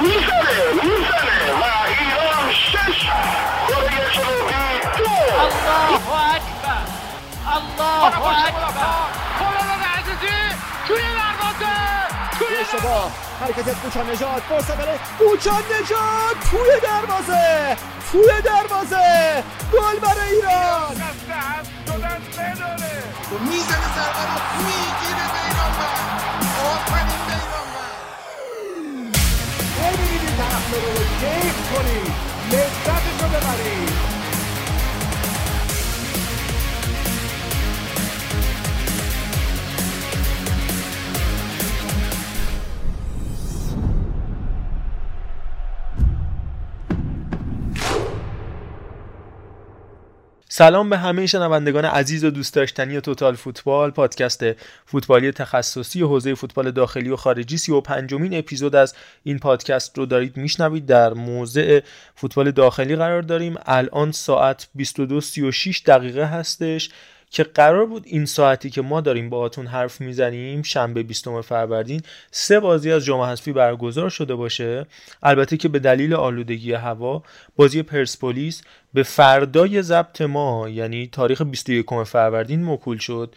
می‌زنه می‌زنه و ایران شش کره جنوبی دو الله اکبر. الله اکبر توی دروازه توی اشتباه حرکت کوچا نجات نجات توی دروازه توی دروازه گل برای ایران دسته هم شدن بداره می‌زنه ضربه رو می‌گیره بیرانوند سلام به همه شنوندگان عزیز و دوست داشتنی توتال فوتبال پادکست فوتبالی تخصصی حوزه فوتبال داخلی و خارجی سی و پنجمین اپیزود از این پادکست رو دارید میشنوید. در موضع فوتبال داخلی قرار داریم. الان ساعت 22:36 دقیقه هستش. که قرار بود این ساعتی که ما داریم باهاتون حرف می‌زنیم شنبه 20 فروردین سه بازی از جام حذفی برگزار شده باشه. البته که به دلیل آلودگی هوا بازی پرسپولیس به فردای ضبط ما یعنی تاریخ 21 فروردین موکول شد.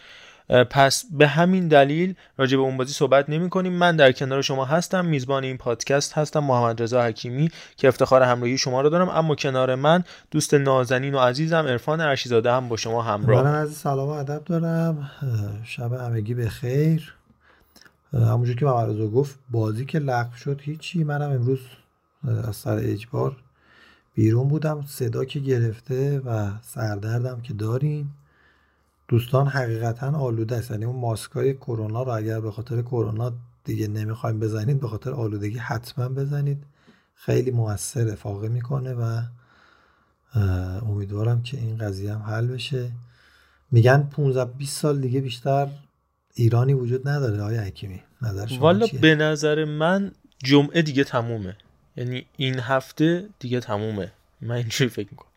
پس به همین دلیل راجع به اون بازی صحبت نمی کنیم. من در کنار شما هستم میزبان این پادکست هستم محمد رضا حکیمی که افتخار همراهی شما رو دارم. اما کنار من دوست نازنین و عزیزم عرفان ارشیزاده هم با شما همراه. من از سلام و ادب دارم. شب همگی به خیر. همونجور که محمد رضا گفت بازی که لغو شد هیچی. منم امروز از سر اجبار بیرون بودم. صدا که گرفته و سردردم که داریم دوستان حقیقتا آلوده است. یعنی اون ماسکای کرونا رو اگر به خاطر کرونا دیگه نمی‌خوایم بزنید به خاطر آلودگی حتما بزنید. خیلی موثر فاقه می‌کنه و امیدوارم که این قضیه هم حل بشه. میگن 15 20 سال دیگه بیشتر ایرانی وجود نداره آیا حکیمی؟ نظر شما والا چیه؟ به نظر من جمعه دیگه تمومه. یعنی این هفته دیگه تمومه. من اینجوری فکر می‌کنم.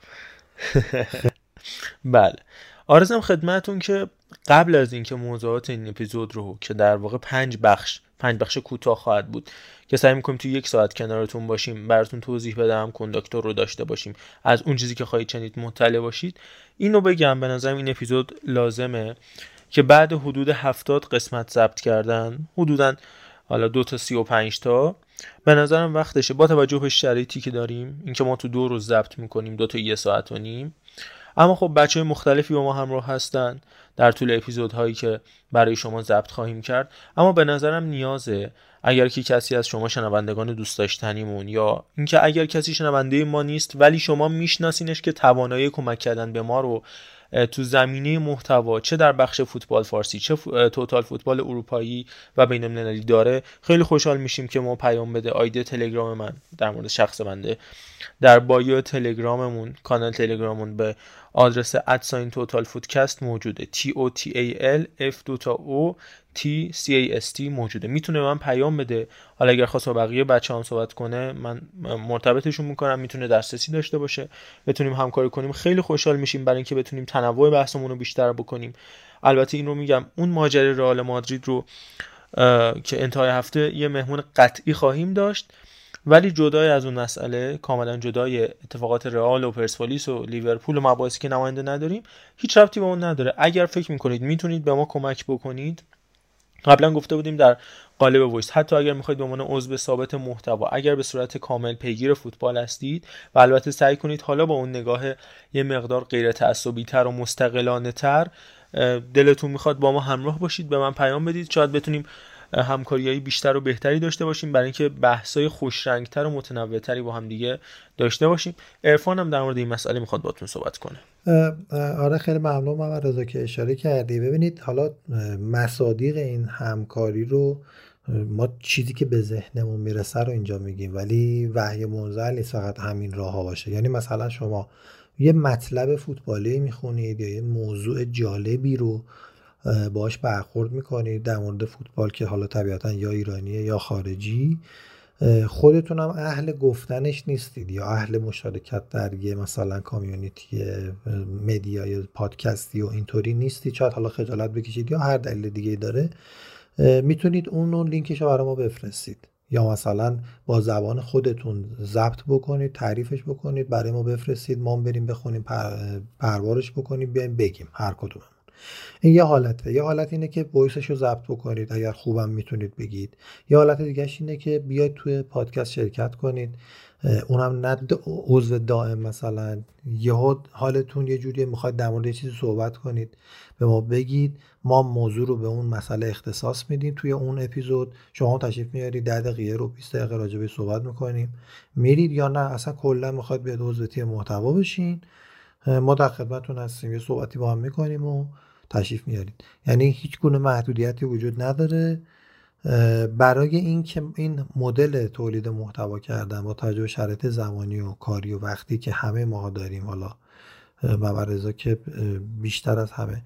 بله. آرزم خدمتون که قبل از اینکه موضوعات این اپیزود رو که در واقع پنج بخش پنج بخش کوتاه خواهد بود که سعی می‌کنیم تو یک ساعت کنارتون باشیم براتون توضیح بدم کنداکتور رو داشته باشیم از اون چیزی که خواهید شنید مطلع باشید. اینو بگم به نظرم این اپیزود لازمه که بعد حدود هفتاد قسمت ضبط کردن حدودا حالا دو تا سی و پنج تا به نظرم وقتشه. با توجه به شرایطی که داریم اینکه ما تو دو روز ضبط می‌کنیم دو تا یه ساعت و نیم اما خب بچه های مختلفی با ما همراه هستن در طول اپیزودهایی که برای شما ضبط خواهیم کرد. اما به نظرم نیازه اگر که کسی از شما شنوندگان دوست داشتنیمون یا اینکه اگر کسی شنونده ما نیست ولی شما میشناسینش که توانایی کمک کردن به ما رو تو زمینه محتوا چه در بخش فوتبال فارسی چه توتال فوتبال اروپایی و بین المللی داره. خیلی خوشحال میشیم که ما پیام بده. آیده تلگرام من در مورد شخص بنده. در بایو تلگراممون کانال تلگراممون به آدرس ادساین توتال فودکست موجوده. T O T A L F دو تا O T C A S T موجوده. می‌تونه من پیام بده. حالا اگر خواست با بقیه بچه هم صحبت کنه من مرتبطشون می‌کنم می‌تونه دسترسی داشته باشه. بتونیم همکاری کنیم. خیلی خوشحال میشیم برای اینکه بتونیم تنوع بحثمون رو بیشتر بکنیم. البته این رو میگم اون ماجرای رئال مادرید رو که انتهای هفته یه مهمون قطعی خواهیم داشت. ولی جدای از اون مسئله کاملا جدای اتفاقات رئال و پرسپولیس و لیورپول و مباحثی که نماینده نداریم هیچ ربطی به اون نداره. اگر فکر می‌کنید می‌تونید به ما کمک بکنید. قبلا گفته بودیم در قالب voice حتی اگر می‌خواید به عنوان عضو ثابت محتوا اگر به صورت کامل پیگیر فوتبال هستید و البته سعی کنید حالا با اون نگاه یه مقدار غیر تعصبی تر و مستقلانه تر دلتون می‌خواد با ما همراه باشید به من پیام بدید. شاید بتونیم همکاریهای بیشتر و بهتری داشته باشیم. برای اینکه بحث‌های خوشرنگتر و متنوعتری با هم دیگه داشته باشیم. عرفان هم در مورد این مسئله می‌خواد باتون صحبت کنه. آره خیلی ممنون محمد رضا که اشاره کردی. ببینید حالا مصادیق این همکاری رو ما چیزی که به ذهنمون می‌رسه رو اینجا میگیم. ولی وحی منزل نیست فقط همین راه ها باشه. یعنی مثلا شما یه مطلب فوتبالی می‌خونید یا یه موضوع جالبی رو باش برخورد می‌کنید در مورد فوتبال که حالا طبیعتا یا ایرانیه یا خارجی. خودتونم اهل گفتنش نیستید یا اهل مشارکت در یه مثلا کامیونیتی مدیا یا پادکستی و اینطوری نیستید. شاید حالا خجالت بکشید یا هر دلیل دیگه داره. می‌تونید اون رو لینکش رو برای ما بفرستید. یا مثلا با زبان خودتون ضبط بکنید تعریفش بکنید برای ما بفرستید. ما بریم بخونیم پر... پروارش بکنیم بیایم بگیم هر کدوممون. این یه حالته. یه حالت اینه که وایسش رو ضبط بکنید اگر خوبم می‌تونید بگید. یه حالت دیگه اینه که بیاید توی پادکست شرکت کنید. اونم نه عضو دائم مثلا. یه حالتون یه جوریه می‌خواید در مورد چیزی صحبت کنید به ما بگید. ما موضوع رو به اون مسئله اختصاص میدیم توی اون اپیزود. شما تشریف میارید 10 دقیقه رو 20 دقیقه راجع به صحبت می‌کنیم. میرید یا نه اصلا کلا می‌خواید بیاد عضو تیم محتوا بشین. ما در خدمتتون هستیم. یه صحبتی با هم می‌کنیم و تشریف میارید یعنی هیچ گونه محدودیتی وجود نداره. برای این که این مدل تولید محتوا کردن با توجه به شرایط زمانی و کاری و وقتی که همه ما داریم حالا مبرزا که بیشتر از همه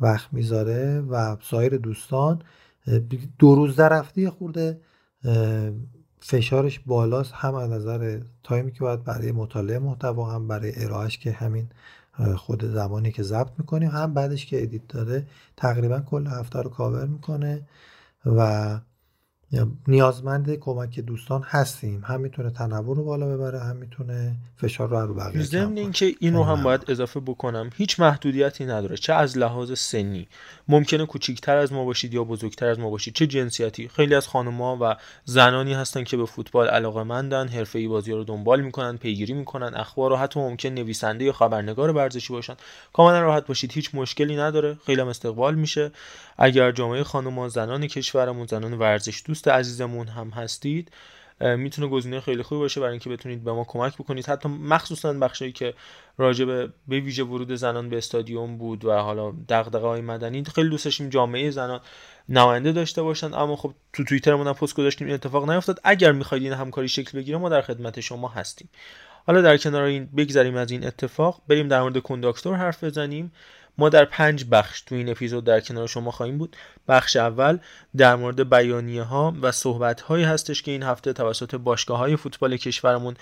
وقت می‌ذاره و سایر دوستان دو روز در هفته خورده فشارش بالاست. هم از نظر time ی که باید برای مطالعه محتوا هم برای ارائهش که همین خود زمانی که ضبط می‌کنیم هم بعدش که edit داره تقریبا کل هفته رو کاور می‌کنه و نیازمند کمک دوستان هستیم. هم می‌تونه تنوع رو بالا ببره هم می‌تونه فشار رو رو بقیه ضمن اینکه این رو هم باید اضافه بکنم هیچ محدودیتی نداره چه از لحاظ سنی ممکنه کوچیکتر از ما باشید یا بزرگتر از ما باشید. چه جنسیتی؟ خیلی از خانم‌ها و زنانی هستن که به فوتبال علاقه‌مندن حرفه‌ای بازی رو دنبال می‌کنن پیگیری می‌کنن اخبار رو حتی ممکن نویسنده یا خبرنگار ورزشی باشن. کاملا راحت باشید هیچ مشکلی نداره خیلی هم استقبال میشه. اگر جامعه خانم‌ها زنان کشورمون زنان ورزش دوست عزیزمون هم هستید می‌تونه گزینه خیلی خوبی باشه برای اینکه بتونید به ما کمک بکنید. حتی مخصوصا بخشی که راجع به ویژه ورود زنان به استادیوم بود و حالا دغدغه های مدنی خیلی دوست داشتیم جامعه زنان نماینده داشته باشن اما خب تو توییترمون هم پست گذاشتیم این اتفاق نیفتاد. اگر می‌خواید این همکاری شکل بگیره ما در خدمت شما هستیم. حالا در کنار این بگذریم از این اتفاق بریم در مورد کنداکتور حرف بزنیم. ما در پنج بخش تو این اپیزود در کنار شما خواهیم بود. بخش اول در مورد بیانیه ها و صحبت هایی هستش که این هفته توسط باشگاه های فوتبال کشورمون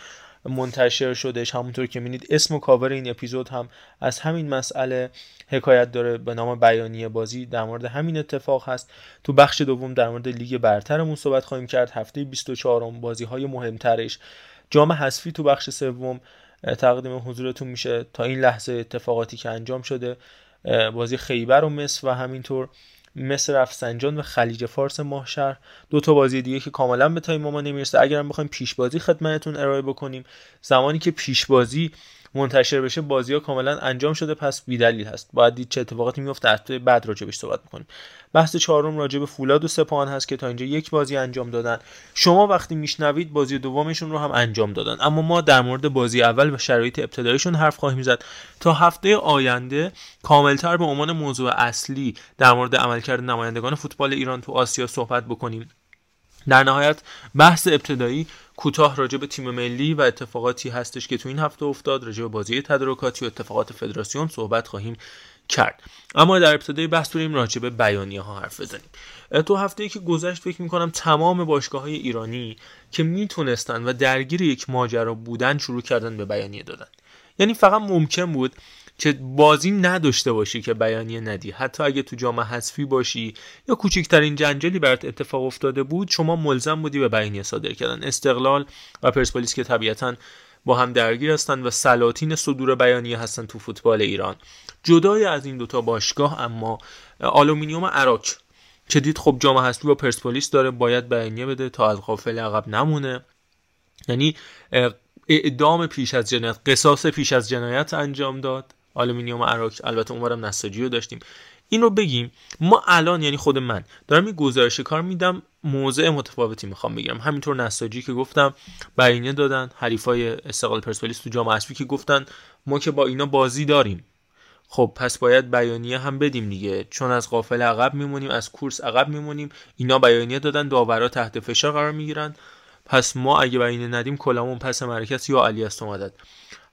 منتشر شدهش. همونطور که می‌بینید اسم و کاور این اپیزود هم از همین مسئله حکایت داره به نام بیانیه بازی. در مورد همین اتفاق هست. تو بخش دوم در مورد لیگ برترمون صحبت خواهیم کرد. هفته 24 بازی های مهمترش. جام حذفی تو بخش سوم تقدیم حضورتون میشه تا این لحظه اتفاقاتی که انجام شده. بازی خیبر و مصر و همینطور مصر رفسنجان و خلیج فارس ماهشهر دو تا بازی دیگه که کاملا به تایم ما نمی‌رسه. اگر هم بخوایم پیش بازی خدمتتون ارائه بکنیم زمانی که پیش بازی منتشر بشه بازی ها کاملا انجام شده. پس بیدلیل هست. باید دید چه اتفاقاتی میفته هفته بعد راجبش صحبت بکنیم بحث چهارم راجع به فولاد و سپاهان هست که تا اینجا یک بازی انجام دادن. شما وقتی میشنوید بازی دومشون رو هم انجام دادن. اما ما در مورد بازی اول و شرایط ابتدایشون حرف خواهیم زد. تا هفته آینده کاملتر به عنوان موضوع اصلی در مورد عملکرد نمایندگان فوتبال ایران تو آسیا صحبت بکنیم. در نهایت بحث ابتدایی کوتاه راجع به تیم ملی و اتفاقاتی هستش که تو این هفته افتاد راجع به بازی تدارکاتی و اتفاقات فدراسیون صحبت خواهیم کرد. اما در ابتدای بحث بریم راجع به بیانیه ها حرف بزنیم. تو هفته ای که گذشت فکر می‌کنم تمام باشگاه های ایرانی که می‌تونستن و درگیر یک ماجرا بودن شروع کردن به بیانیه دادن. یعنی فقط ممکن بود که بازی نداشته باشی که بیانیه ندی. حتی اگه تو جامعه حذفی باشی یا کوچکترین جنجالی برات اتفاق افتاده بود شما ملزم بودی به بیانیه صادر کردن. استقلال و پرسپولیس که طبیعتا با هم درگیر هستند و سلاطین صدور بیانیه هستند تو فوتبال ایران. جدای از این دوتا باشگاه اما آلومینیوم اراک که دید خب جام حذفی با پرسپولیس داره باید بیانیه بده تا از قافله عقب نمونه. یعنی اعدام پیش از جنایت قصاص پیش از جنایت انجام داد. آلومینیوم اراک البته اونورم نساجی رو داشتیم. این رو بگیم ما الان یعنی خود من دارم این گزارش کار میدم موضع متفاوتی می‌خوام بگیرم. همینطور نساجی که گفتم بیانیه دادن حریفای استقلال پرسپولیس تو جام حذفی که گفتن ما که با اینا بازی داریم. خب پس باید بیانیه هم بدیم دیگه. چون از قافل عقب میمونیم از کورس عقب میمونیم. اینا بیانیه دادن داورا تحت فشار قرار می‌گیرن. پس ما اگه بیانیه ندیم کلامون پس مرکز یا علی است اومدد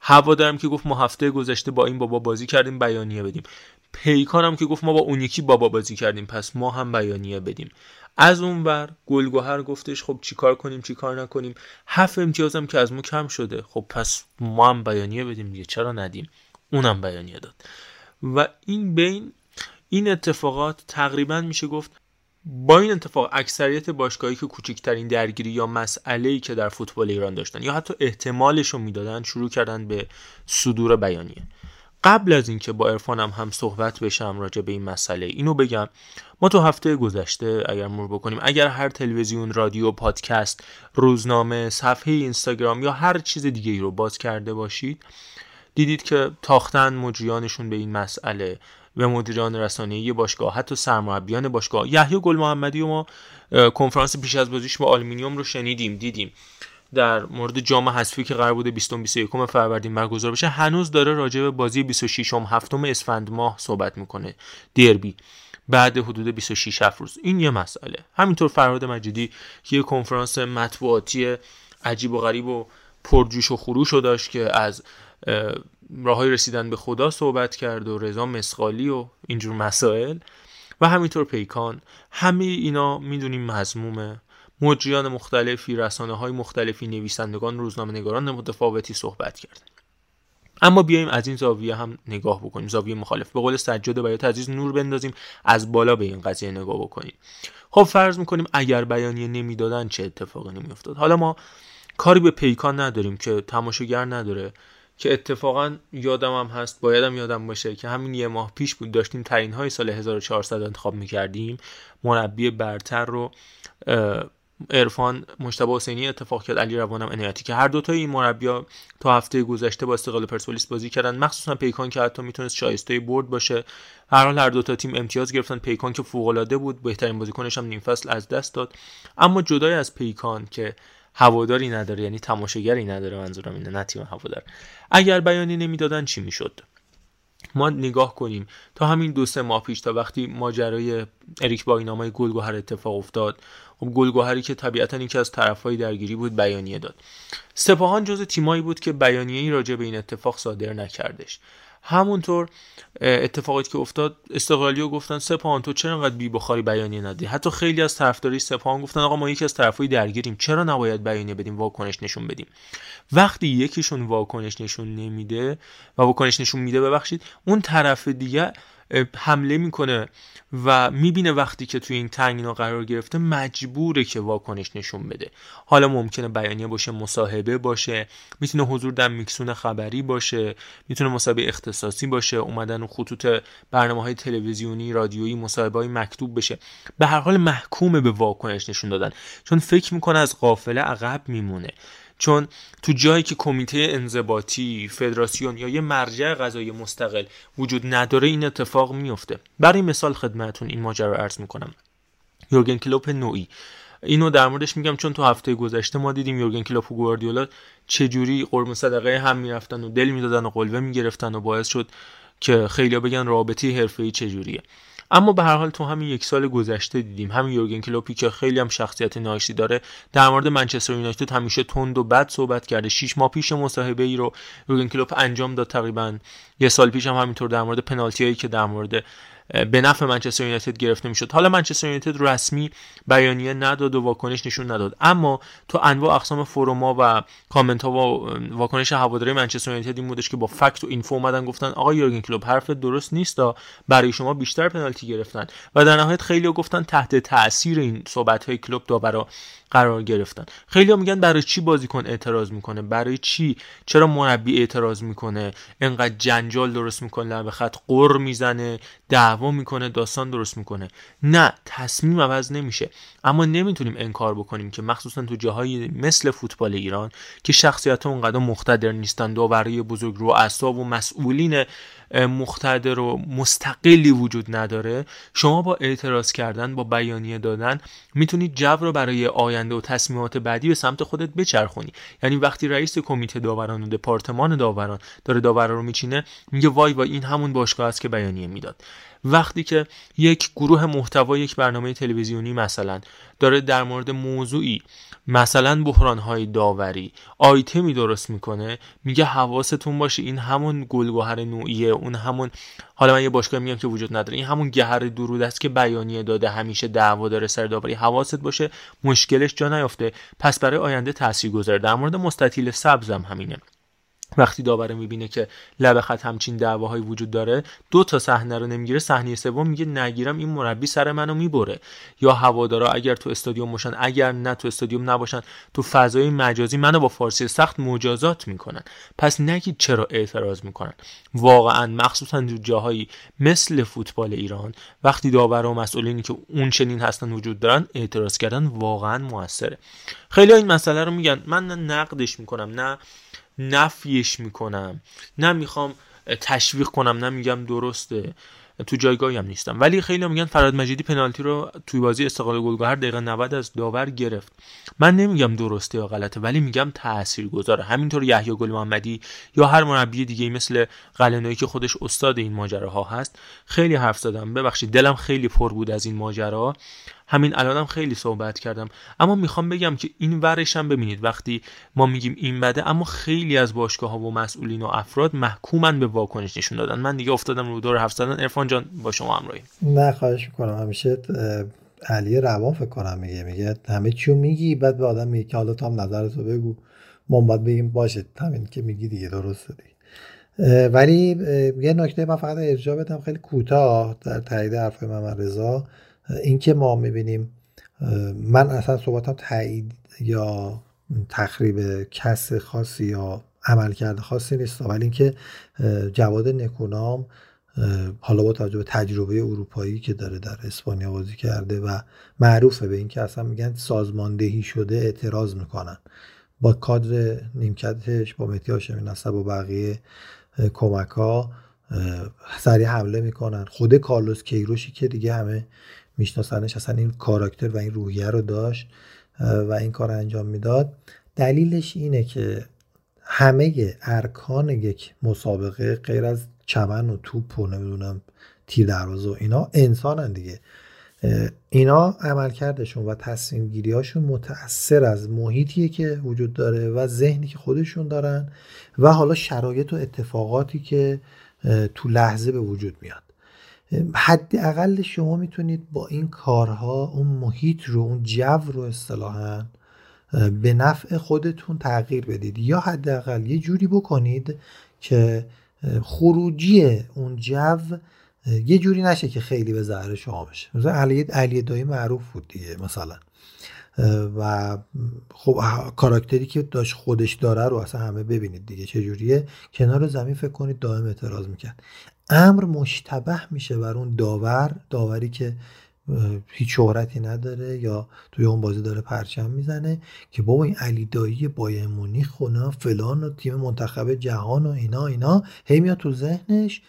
هوا دارم که گفت ما هفته گذشته با این بابا بازی کردیم بیانیه بدیم. پیکانم که گفت ما با اون یکی بابا بازی کردیم پس ما هم بیانیه بدیم. از اون ور گلگوهر گفتش خب چیکار کنیم چیکار نکنیم؟ هفت امتیازم که از ما کم شده. خب پس ما هم بیانیه بدیم دیگه چرا ندیم؟ اونم بیانیه داد. و این بین این اتفاقات تقریبا میشه گفت با این اتفاق اکثریت باشگاهی که کوچکترین درگیری یا مسئله ای که در فوتبال ایران داشتن یا حتی احتمالش رو می‌دادن شروع کردن به صدور بیانیه. قبل از اینکه با عرفانم هم صحبت بشم راجع به این مسئله اینو بگم ما تو هفته گذشته اگر مرور بکنیم اگر هر تلویزیون رادیو پادکست روزنامه صفحه اینستاگرام یا هر چیز دیگه ای رو باز کرده باشید دیدید که تاختن مجریانشون به این مسئله و مدیران رسانه‌ای باشگاه حتی سرمربیان باشگاه. یحیی گل محمدی و ما کنفرانس پیش از بازیش با آلومینیوم رو شنیدیم دیدیم. در مورد جام حذفی که قرار بوده 20 21 فروردین برگزار بشه هنوز داره راجع به بازی 26 م هفتم اسفند ماه صحبت می‌کنه. دربی بعد حدود 26 روز. این یه مسئله. همینطور فرهاد مجیدی یه کنفرانس مطبوعاتی عجیب و غریب و پرجوش و خروش رو داشت که از راههای رسیدن به خدا صحبت کرد و رضا مسخالی و اینجور مسائل و همینطور پیکان. همه اینا می‌دونیم مضمومه. مجریان مختلفی رسانه های مختلفی نویسندگان روزنامه نگاران متفاوتی صحبت کردن. اما بیایم از این زاویه هم نگاه بکنیم. زاویه مخالف. به قول سجاد بیات عزیز نور بندازیم. از بالا به این قضیه نگاه بکنیم. خب فرض می‌کنیم اگر بیانیه نمی‌دادن چه اتفاقی نمیافتاد حالا ما کاری به پیکان نداریم که تماشاگر نداره. که اتفاقا یادم هم هست بایدم یادم باشه که همین یه ماه پیش بود داشتیم ترین های سال 1400 انتخاب می‌کردیم. مربی برتر رو عرفان مشتبه حسینی اتفاق کرد علی روانم عنایتی که هر دوتا این مربیا تا هفته گذشته با استقلال پرسپولیس بازی کردن. مخصوصا پیکان که حتی می‌تونست شایسته برد باشه. هر حال هر دوتا تیم امتیاز گرفتن. پیکان که فوق العاده بود بهترین بازیکنش هم نیم فصل از دست داد. اما جدای از پیکان که هواداری نداره یعنی تماشاگری نداره منظورم اینه نه تیم هوادار. اگر بیانی نمی‌دادن چی می‌شد؟ ما نگاه کنیم. تا همین دو سه ماه پیش تا وقتی ماجرای اریک باینامای گلگوهر اتفاق افتاد خب گلگوهری که طبیعتا یکی از طرفهای درگیری بود بیانیه داد. سپاهان جز تیمایی بود که بیانیه‌ای راجع به این اتفاق صادر نکردش. همونطور اتفاقاتی که افتاد استقلالی گفتن سپاهان تو چرا انقدر بی بیانیه ندی؟ حتی خیلی از طرفداری سپاهان گفتن آقا ما یکی از طرفای درگیریم چرا نباید بیانیه بدیم واکنش نشون بدیم؟ وقتی یکیشون واکنش نشون نمیده و واکنش نشون میده ببخشید اون طرف دیگه حمله می‌کنه و می‌بینه وقتی که توی این تنگینا قرار گرفته مجبوره که واکنش نشون بده. حالا ممکنه بیانیه باشه مصاحبه باشه می‌تونه حضور در میکسون خبری باشه می‌تونه مصاحبه اختصاصی باشه اومدن خطوط برنامه های تلویزیونی رادیویی مصاحبه های مکتوب بشه. به هر حال محکومه به واکنش نشون دادن. چون فکر می‌کنه از قافله عقب میمونه. چون تو جایی که کمیته انضباطی فدراسیون یا یه مرجع قضایی مستقل وجود نداره این اتفاق میفته برای مثال خدمتون این ماجرا رو عرض می‌کنم. یورگن کلوپ نوعی. اینو در موردش میگم چون تو هفته گذشته ما دیدیم یورگن کلوپ و گواردیولا چجوری قرم صدقه هم می‌رفتن و دل می‌دادن و قلوه می‌گرفتن و باعث شد که خیلی بگن رابطه حرفه‌ای چجوریه. اما به هر حال تو همین یک سال گذشته دیدیم. همین یورگن کلوپی که خیلی هم شخصیت ناشی داره. در مورد منچستر یونایتد همیشه تند و بد صحبت کرده. 6 ماه پیش مصاحبه ای رو یورگن کلوپ انجام داد تقریبا. یه سال پیش هم همینطور در مورد پنالتی هایی که در مورد به نفع منچستر یونایتد گرفته می‌شد. حالا منچستر یونایتد رسمی بیانیه نداد و واکنش نشون نداد. اما تو انواع اقسام فروما و کامنت ها و واکنش هواداری منچستر یونایتد این بودش که با فکت و اینفو اومدن گفتن آقا یورگن کلوب حرف درست نیست برای شما بیشتر پنالتی گرفتن. و در نهایت خیلی گفتن تحت تاثیر این صحبت های کلوب داورا قرار گرفتن. خیلی میگن برای چی بازیکن اعتراض می‌کنه؟ برای چی؟ چرا مربی اعتراض می‌کنه؟ انقدر جنجال درست می‌کنه لب خط قر می‌زنه دعوا می‌کنه داستان درست می‌کنه. نه تصمیم عوض نمیشه. اما نمی‌تونیم انکار بکنیم که مخصوصا تو جاهایی مثل فوتبال ایران که شخصیت اونقدر مقتدر نیستن داوری بزرگ رو و مسئولین مقتدر و مستقلی وجود نداره. شما با اعتراض کردن با بیانیه دادن می‌تونید جو رو برای آینده و تصمیمات بعدی به سمت خودت بچرخونی. یعنی وقتی رئیس کمیته داوران و دپارتمان داوران داره داورا رو میچینه میگه وای وای این همون باشگاه است که بیانیه می‌داد. وقتی که یک گروه محتوا یک برنامه تلویزیونی مثلا داره در مورد موضوعی مثلا بحران های داوری آیتمی درست می‌کنه میگه حواستون باشه این همون گلگوهر نوعیه اون همون حالا من یه باشگاه میگم که وجود نداره این همون گهر درود است که بیانیه داده همیشه دعوا داره سر داوری. حواست باشه مشکلش جا نیافته. پس برای آینده تاثیر گذاره در مورد مستطیل سبزم همینه. وقتی داوره می‌بینه که لب خط همچین دعواهایی وجود داره دو تا صحنه رو نمی‌گیره صحنه سوم میگه نگیرم این مربی سر منو می‌بره. یا هوادارا اگر تو استادیوم باشن اگر نه تو استادیوم نباشن تو فضای مجازی منو با فارسی سخت مجازات می‌کنن. پس نگید چرا اعتراض می‌کنن. واقعا مخصوصا تو جاهایی مثل فوتبال ایران وقتی داور و مسئولینی که اون چنین هستن وجود دارن اعتراض کردن واقعا موثره. خیلی این مسئله رو میگن. من نقدش می‌کنم نه نفیش می‌کنم. نه می‌خوام تشویق کنم نه میگم درسته. تو جایگاهی هم نیستم. ولی خیلی میگن فراد مجیدی پنالتی رو توی بازی استقلال گلگهر دقیقه 90 از داور گرفت. من نمیگم درسته یا غلطه ولی میگم تأثیر گذاره همینطور یحیی گل محمدی یا هر مربی دیگه مثل قلنویی که خودش استاد این ماجراها هست. خیلی حرف زدم. ببخشید دلم خیلی پر بود از این ماجرا همین الانم خیلی صحبت کردم. اما می‌خوام بگم که این ورش هم ببینید. وقتی ما میگیم این بده اما خیلی از باشگاه ها و مسئولین و افراد محکومن به واکنش نشون دادن. من دیگه افتادم رو دور حرف زدن. عرفان جان با شما همراهی نه خواهش می‌کنم. همیشه علی روان فکر کنم میگه. میگه همه چیو میگی بعد به آدم میگه که حالا تو هم نظرتو بگو. ما باید بگیم باشه. همین که میگی دیگه درست دی ولی یه نکته من فقط ارجاع بدم خیلی کوتاه در تایید حرف محمد رضا. اینکه ما می‌بینیم من اصلا صحبتم تایید یا تخریب کس خاصی یا عملکرد خاصی نیست. ولی اینکه جواد نکونام حالا با توجه به تجربه اروپایی که داره در اسپانیا بازی کرده و معروفه به اینکه اصلا میگن سازماندهی شده اعتراض می‌کنن. با کادر نیمکتش با مهدی هاشمی نصب و بقیه کمک ها سریع حمله می‌کنن. خود کارلوس کیروشی که دیگه همه میشناسنش. اصلا این کاراکتر و این روحیه رو داشت و این کار انجام می‌داد. دلیلش اینه که همه ارکان یک مسابقه غیر از چمن و توپ و نمی‌دونم تیر دروازه و اینا انسانن دیگه. اینا عملکردشون و تصمیم گیریاشون متأثر از محیطیه که وجود داره و ذهنی که خودشون دارن و حالا شرایط و اتفاقاتی که تو لحظه به وجود میاد. حداقل شما می‌تونید با این کارها اون محیط رو اون جو رو اصطلاحا به نفع خودتون تغییر بدید. یا حداقل یه جوری بکنید که خروجی اون جو یه جوری نشه که خیلی به ضرر شما بشه. مثلا علی علی دایی معروف بود دیگه مثلا. و خب کاراکتری که داشت خودش داره رو اصلا همه ببینید دیگه چه جوریه. کنار زمین فکر کنید دائم اعتراض می‌کرد. امر مشتبه میشه بر اون داور داوری که هیچ شهرتی نداره یا توی اون بازی داره پرچم می‌زنه که بابا این علی دایی بایر مونیخ و فلان و تیم منتخب جهان و اینا اینا هی میاد تو ذهنش.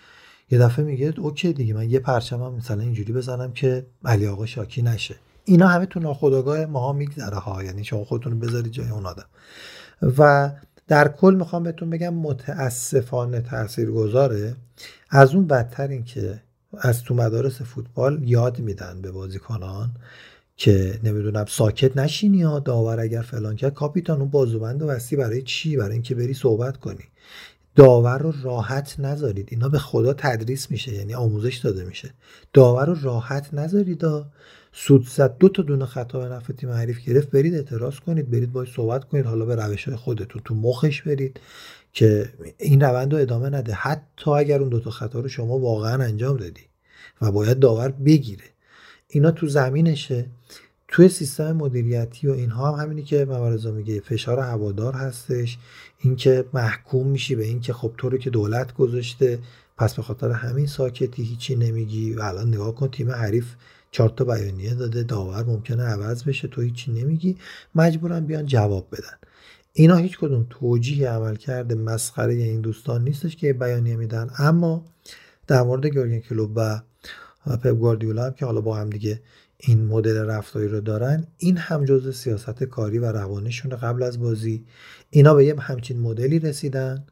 یه دفعه میگه اوکی دیگه من یه پرچمم مثلا اینجوری بزنم که علی آقا شاکی نشه. اینا همه تو ناخودآگاه ماها میگذره ها یعنی شما خودتون بذارید جای اون آدم. و در کل می‌خوام بهتون بگم متاسفانه تأثیر گذاره از اون بدتر این که از تو مدارس فوتبال یاد میدن به بازیکنان که نمی‌دونم ساکت نشینی یا داور اگر فلان کرد کاپیتان اون بازوبند و وستی برای چی؟ برای اینکه بری صحبت کنی. داور رو راحت نذارید. اینا به خدا تدریس میشه یعنی آموزش داده میشه. داور رو راحت نذارید سود زد دو تا دونه خطا به نفع تیم حریف گرفت. برید اعتراض کنید برید باید صحبت کنید. حالا به روش های خودتون تو مخش برید که این روند رو ادامه نده. حتی اگر اون دوتا خطا رو شما واقعا انجام دادی و باید داور بگیره. اینا تو زمینشه. توی سیستم مدیریتی و اینها هم همینی که مبارزا میگه. فشار هوادار هستش. اینکه محکوم میشی به اینکه خب تو رو که دولت گذاشته. پس به خاطر همین ساکتی هیچی نمیگی. و الان نگاه کن تیم حریف چهار تا بیانیه داده داور ممکنه عوض بشه تو هیچی نمیگی. مجبورن بیان جواب بدن. اینا هیچ کدوم توجیه عمل کرده مسخره این دوستان نیستش که بیانیه میدن. اما در مورد گورگن کلوب و پپ گواردیولا هم که حالا با هم دیگه این مدل رفتاری رو دارن این هم جزء سیاست کاری و روانشون قبل از بازی. اینا به یه همچین مدلی رسیدن.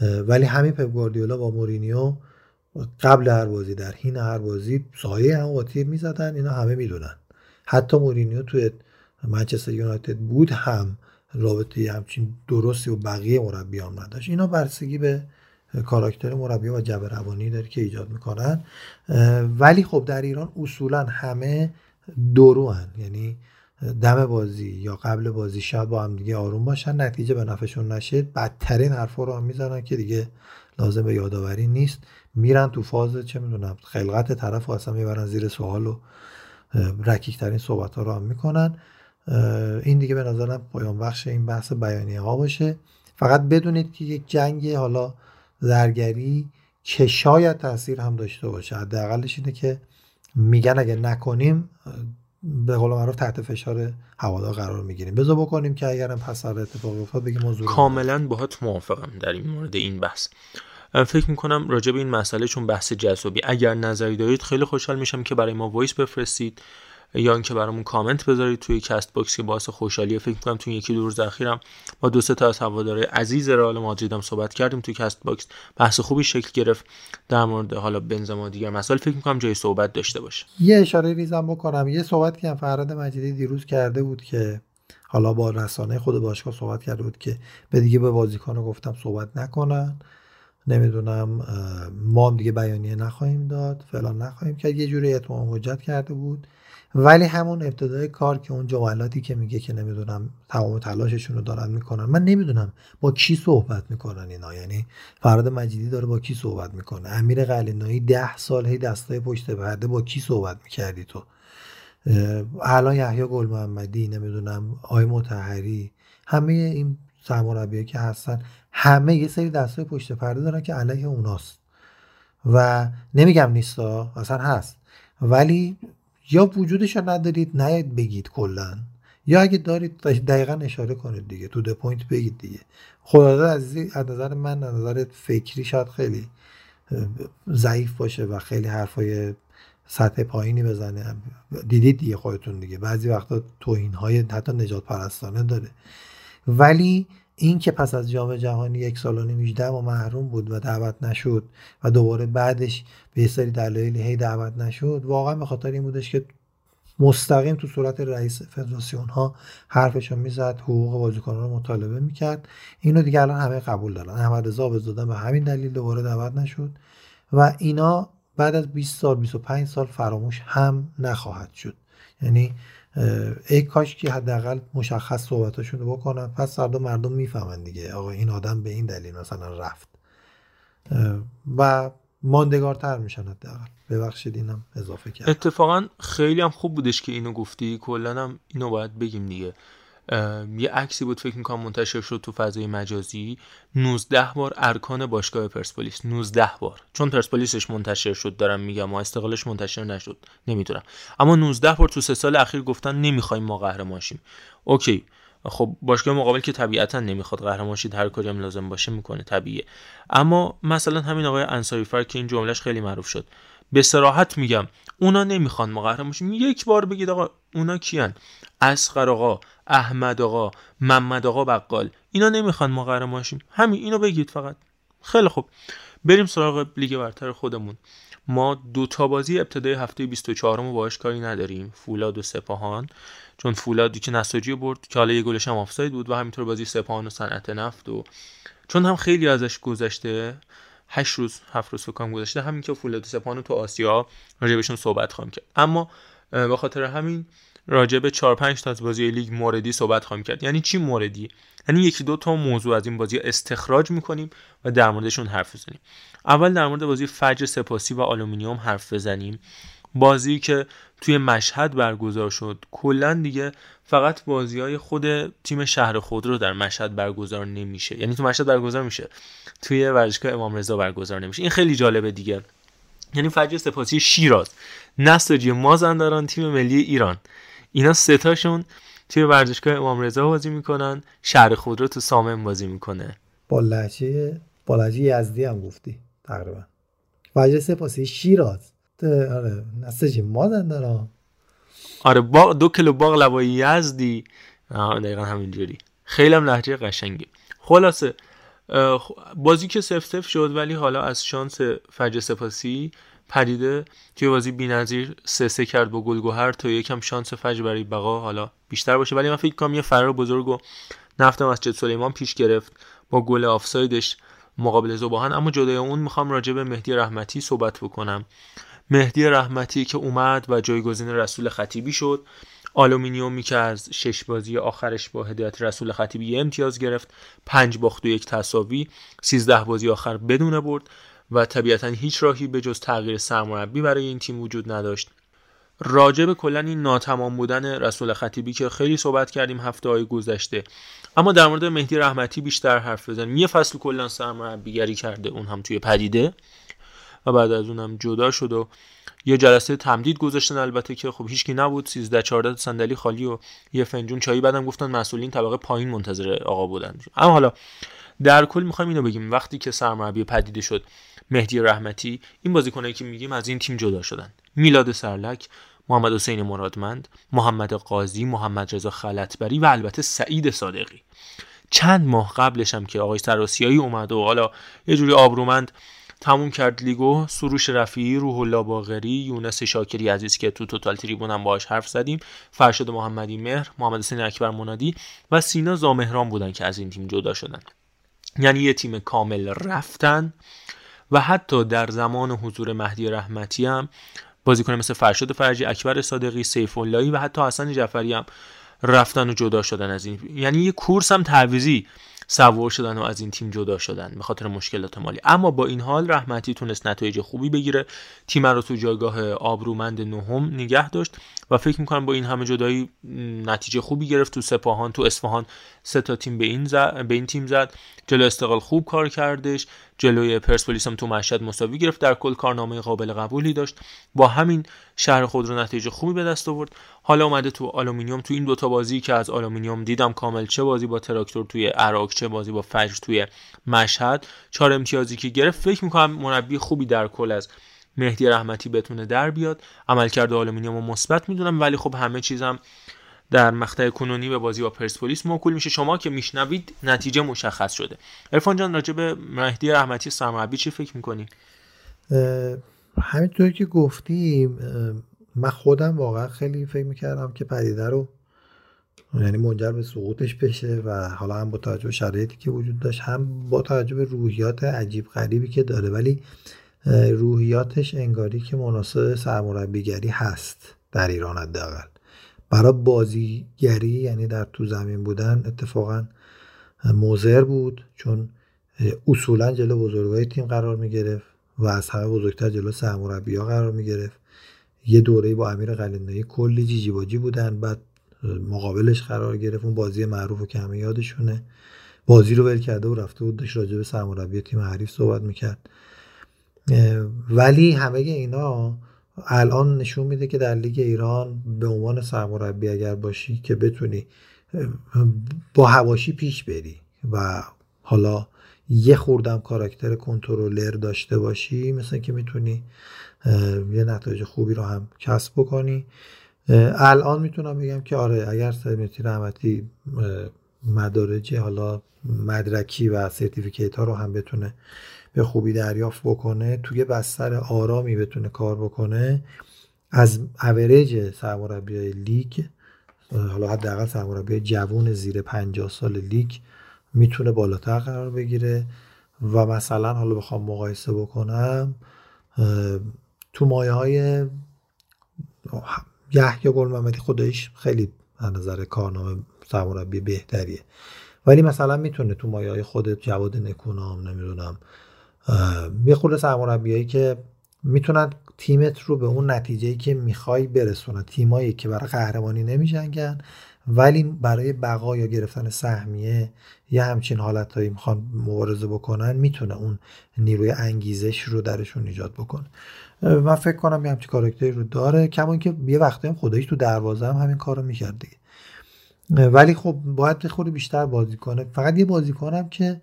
ولی همین پپ گواردیولا با مورینیو قبل هر بازی در حین هر بازی سایه هم تیر می‌زدن اینا همه می‌دونن. حتی مورینیو توی منچستر یونایتد بود هم رابطه همچین درستی و بقیه مربیان نداشت. اینا برسگی به کاراکتر مربی و جبه روانی داره که ایجاد می‌کنن. ولی خب در ایران اصولا همه درو هن. یعنی دم بازی یا قبل بازی شاید با هم دیگه آروم باشن نتیجه به نفعشون نشه. بدترین حرفا رو هم می‌زنن که دیگه لازم به یادآوری نیست. میرن تو فاز چه می‌دونم خلقت طرف رو اصلا می‌برن زیر سوال و رکیکترین صحبت ها رو هم می‌کنن. این دیگه به نظرم پایان بخش این بحث بیانیه ها باشه. فقط بدونید که یک جنگ حالا زرگری که شاید تاثیر هم داشته باشه. حداقلش اینه که میگن اگه نکنیم به قول معروف تحت فشار هوادار قرار می‌گیریم. بذار بکنیم که اگرم پس سر اتفاق افتاد بگیم موضوع کاملا باهات موافقم در این مورد این بحث. فکر می‌کنم راجع به این مسئله چون بحث جذابی. اگر نظری دارید خیلی خوشحال میشم که برای ما وایس بفرستید یا اینکه برامون کامنت بذارید توی کست باکس که باعث خوشحالی فکر می‌کنم توی یکی دو روز اخیرم با دو سه تا از هواداره عزیز رئال مادرید هم صحبت کردیم توی کست باکس بحث خوبی شکل گرفت. در مورد حالا بنزما دیگر مسائل فکر می‌کنم جای صحبت داشته باشه. یه اشاره ریزم بکنم. یه صحبت که فرهاد مجیدی دیروز کرده بود که حالا با رسانه خود باشگاه صحبت کرده بود که به دیگه به بازیکن گفتم صحبت نکنن. نمی‌دونم ما هم دیگه بیانیه نخواهیم داد فلان نخواهیم کرد. یه جوری اتمام حجت کرده بود. ولی همون ابتدای کار که اون جملاتی که میگه که نمی‌دونم تمام تلاششون رو دارن می‌کنن. من نمی‌دونم با کی صحبت می‌کنن اینا. یعنی فراد مجیدی داره با کی صحبت می‌کنه؟ امیر قلینایی ده سال هی دستای پشت پرده با کی صحبت می‌کردی تو؟ الان یحیی گل محمدی نمی‌دونم آی متحری همه این سرمربیایی که هستن. همه یه سری دستای پشت پرده دارن که علیه اوناست. و نمیگم نیستا اصلا هست. ولی یا وجودش رو ندارید نیاید بگید کلا. یا اگه دارید دقیقا اشاره کنید دیگه. to the point بگید دیگه. خدا از نظر من از نظر فکری شاید خیلی ضعیف باشه و خیلی حرفای سطح پایینی بزنه. دیدید دیگه خودتون دیگه. بعضی وقتا توهین های حتی نژادپرستانه داره. ولی این که پس از جام جهانی یک سال و نیم و محروم بود و دعوت نشد و دوباره بعدش به سری دلایلی هی دعوت نشد واقعا به خاطر این بودش که مستقیم تو صورت رئیس فدراسیون ها حرفشو می‌زد حقوق بازیکنان رو مطالبه می‌کرد. اینو دیگه الان همه قبول دارن. احمد رضا دادن به همین دلیل دوباره دعوت نشد و اینا بعد از 20 سال 25 سال فراموش هم نخواهد شد. یعنی ای کاش که حداقل مشخص صحبتاشون رو بکنن. پس فردا مردم می‌فهمن دیگه. آقا این آدم به این دلیل مثلا رفت. و ماندگارتر میشن حداقل. ببخشید اینم اضافه کرد اتفاقا خیلی هم خوب بودش که اینو گفتی. کلا هم اینو باید بگیم دیگه. یه عکسی بود فکر می‌کنم منتشر شد تو فضای مجازی. 19 بار ارکان باشگاه پرسپولیس. 19 بار. چون پرسپولیسش منتشر شد دارم میگم و استقلالش منتشر نشد. نمی‌دونم. اما 19 بار تو سه سال اخیر گفتن نمی‌خوایم ما قهرمان شیم اوکی. خب باشگاه مقابل که طبیعتا نمی‌خواد قهرمان شید هر کجام لازم باشه می‌کنه طبیعیه. اما مثلا همین آقای انصاری فر که این جملهش خیلی معروف شد. به سراحت میگم اونا نمی‌خوان ما قهرمان شیم یک بار بگید آقا اونا کیان؟ اسقر آقا احمد آقا محمد آقا بقال. اینا نمی‌خوان ما قهرمان شیم همین اینو بگید فقط. خیلی خوب. بریم سراغ لیگ برتر خودمون. ما دو تا بازی ابتدای هفته 24 رو باهاش کاری نداریم. فولاد و سپاهان. چون فولادی که نساجی برد که حالا یه گلش هم آفساید بود و همینطور بازی سپاهان و صنعت نفت و چون هم خیلی ازش گذشته. هشت روز هفت روز فکرم گذشته. همین که فولاد و سپاهان تو آسیا راجع صحبت خواهم کرد. اما به خاطر همین راجع به 4 5 تا از بازی لیگ موردی صحبت خواهیم کرد. یعنی چی موردی؟ یعنی یکی دو تا موضوع از این بازی استخراج می‌کنیم و در موردشون حرف بزنیم. اول در مورد بازی فجر سپاسی و آلومینیوم حرف بزنیم. بازی که توی مشهد برگزار شد. کلا دیگه فقط بازی های خود تیم شهر خود رو در مشهد برگزار نمیشه. یعنی تو مشهد برگزار میشه. توی ورزشگاه امام رضا برگزار نمیشه. این خیلی جالبه دیگه. یعنی فجر سپاسی شیراز نساجی مازندران تیم ملی ایران. اینا ستاشون توی ورزشگاه امام رضا بازی می‌کنن. شهر خود رو تو سامن بازی می‌کنه. با لحجه با یزدی هم گفتی تقریبا. وجه سپاسی شیراز. آره نساجی مازندران آره با دو کیلو باقلوای یزدی. دقیقا همینجوری. خیلی هم لحجه قشنگی. خلاصه بازی که سف سف شد ولی حالا از شانس فجر سپاسی پدیده توی بازی بی‌نظیر سه سه کرد با گلگوهر تا یکم شانس فجر برای بقا حالا بیشتر باشه. ولی من فکر کنم یه فرار بزرگ و نفت مسجد سلیمان پیش گرفت با گل آفسایدش مقابل ذوب‌آهن. اما جدای اون می‌خوام راجع به مهدی رحمتی صحبت بکنم. مهدی رحمتی که اومد و جایگزین رسول خطیبی شد آلومینیومی که از شش بازی آخرش با هدایت رسول خطیبی امتیاز گرفت پنج باخت و یک تساوی سیزده بازی آخر بدون برد و طبیعتا هیچ راهی به جز تغییر سرمربی برای این تیم وجود نداشت. راجع به کلا این ناتمام بودن رسول خطیبی که خیلی صحبت کردیم هفته های گذشته. اما در مورد مهدی رحمتی بیشتر حرف بزنیم. یه فصل کلا سرمربیگری کرده اون هم توی پدیده. بعد از اونم جدا شد و یه جلسه تمدید گذاشتن البته که خب هیچکی نبود. 13 14 صندلی خالی و یه فنجون چایی بعدم گفتن مسئولین طبقه پایین منتظر آقا بودن. اما حالا در کل می‌خوایم اینو بگیم. وقتی که سرمربی پدیده شد مهدی رحمتی این بازیکنایی که میگیم از این تیم جدا شدن. میلاد سرلک محمد حسین مرادمند محمد قاضی محمد رضا خلطبری و البته سعید صادقی. چند ماه قبلش هم که آقای سراسیایی اومد و حالا یه جوری آبرومند تموم کرد لیگو. سروش رفیعی روح الله باغری یونس شاکری عزیز که تو توتال تریبون هم باهاش حرف زدیم فرشاد محمدی مهر محمد حسین اکبر منادی و سینا زامهران بودن که از این تیم جدا شدن. یعنی یه تیم کامل رفتن و حتی در زمان حضور مهدی رحمتی هم بازیکن مثل فرشاد فرجی اکبر صادقی سیف اللهی و حتی حسن جعفری هم رفتن و جدا شدن از این. یعنی یه کورس هم تعویزی سوار شدن و از این تیم جدا شدن به خاطر مشکلات مالی. اما با این حال رحمتی تونست نتایج خوبی بگیره. تیم رو تو جایگاه آبرومند نهم نگه داشت و فکر می‌کنم با این همه جدایی نتیجه خوبی گرفت. تو سپاهان تو اصفهان سه تا تیم به این, به این تیم زد. جلو استقلال خوب کار کردش. جلوی پرسپولیس هم تو مشهد مساوی گرفت در کل کارنامه قابل قبولی داشت. با همین شهر خودرو نتیجه خوبی به دست آورد. حالا اومده تو آلومینیوم تو این دوتا بازی که از آلومینیوم دیدم کامل چه بازی با تراکتور توی اراک چه بازی با فجر توی مشهد. چهار امتیازی که گرفت فکر می‌کنم مربی خوبی در کل از مهدی رحمتی بتونه در بیاد. عملکرد آلومینیوم مثبت می‌دونم ولی خب همه چیزم در مقطع کنونی به بازی با پرسپولیس موکول میشه. شما که میشنوید نتیجه مشخص شده. عرفان جان راجع به مهدی رحمتی سرمربی چی فکر می‌کنی؟ همینطور که گفتیم من خودم واقعا خیلی فکر می‌کردم که پدیده رو یعنی منجر به سقوطش بشه و حالا هم با توجه به شرایطی که وجود داشت هم با توجه روحیات عجیب غریبی که داره. ولی روحیاتش انگاری که مناسب سرمربیگری هست در ایران حداقل. برای بازیگری یعنی در تو زمین بودن اتفاقا موزر بود. چون اصولا جلو بزرگای تیم قرار می گرفت و از همه بزرگتر جلو سرمربی ها قرار می گرفت یه دوره با امیر قلندایی کلی جیجی باجی بودن بعد مقابلش قرار گرفت. اون بازی معروف که همه یادشونه. بازی رو ول کرده و رفته بود داشت راجع به سرمربی تیم حریف صحبت می‌کرد. ولی همه اینا الان نشون میده که در لیگ ایران به عنوان سرمربی اگر باشی که بتونی با حواشی پیش بری و حالا یه خوردم character controller داشته باشی مثل که می‌تونی یه نتایج خوبی رو هم کسب بکنی. الان می‌تونم بگم که آره اگر سید مهدی رحمتی مدارج حالا مدرکی و certificate ها رو هم بتونه به خوبی دریافت بکنه توی بستر آرامی بتونه کار بکنه از اوریج سرمربی لیگ حالا حداقل سرمربی جوون زیر 50 سال لیگ می‌تونه بالاتر قرار بگیره و مثلا حالا بخوام مقایسه بکنم تو مایه های یحیی گل محمدی خودش خیلی از نظر کارنامه سرمربی بهتریه. ولی مثلا می‌تونه تو مایه های خود جواد نکونام نمی‌دونم یه خورده سرمربیایی که می‌تونن تیمت رو به اون نتیجه که می‌خوای برسونن. تیمایی که برای قهرمانی نمیجنگن ولی برای بقا یا گرفتن سهمیه یه همچین حالتهایی می‌خوان مبارزه بکنن می‌تونه اون نیروی انگیزش رو درشون ایجاد بکنه. من فکر کنم یه همچین کارکتری رو داره کمان که یه وقتی هم تو دروازه هم همین کارو می‌کرد دیگه. ولی خب باید خود بیشتر بازی کنه. فقط یه بازی کنم که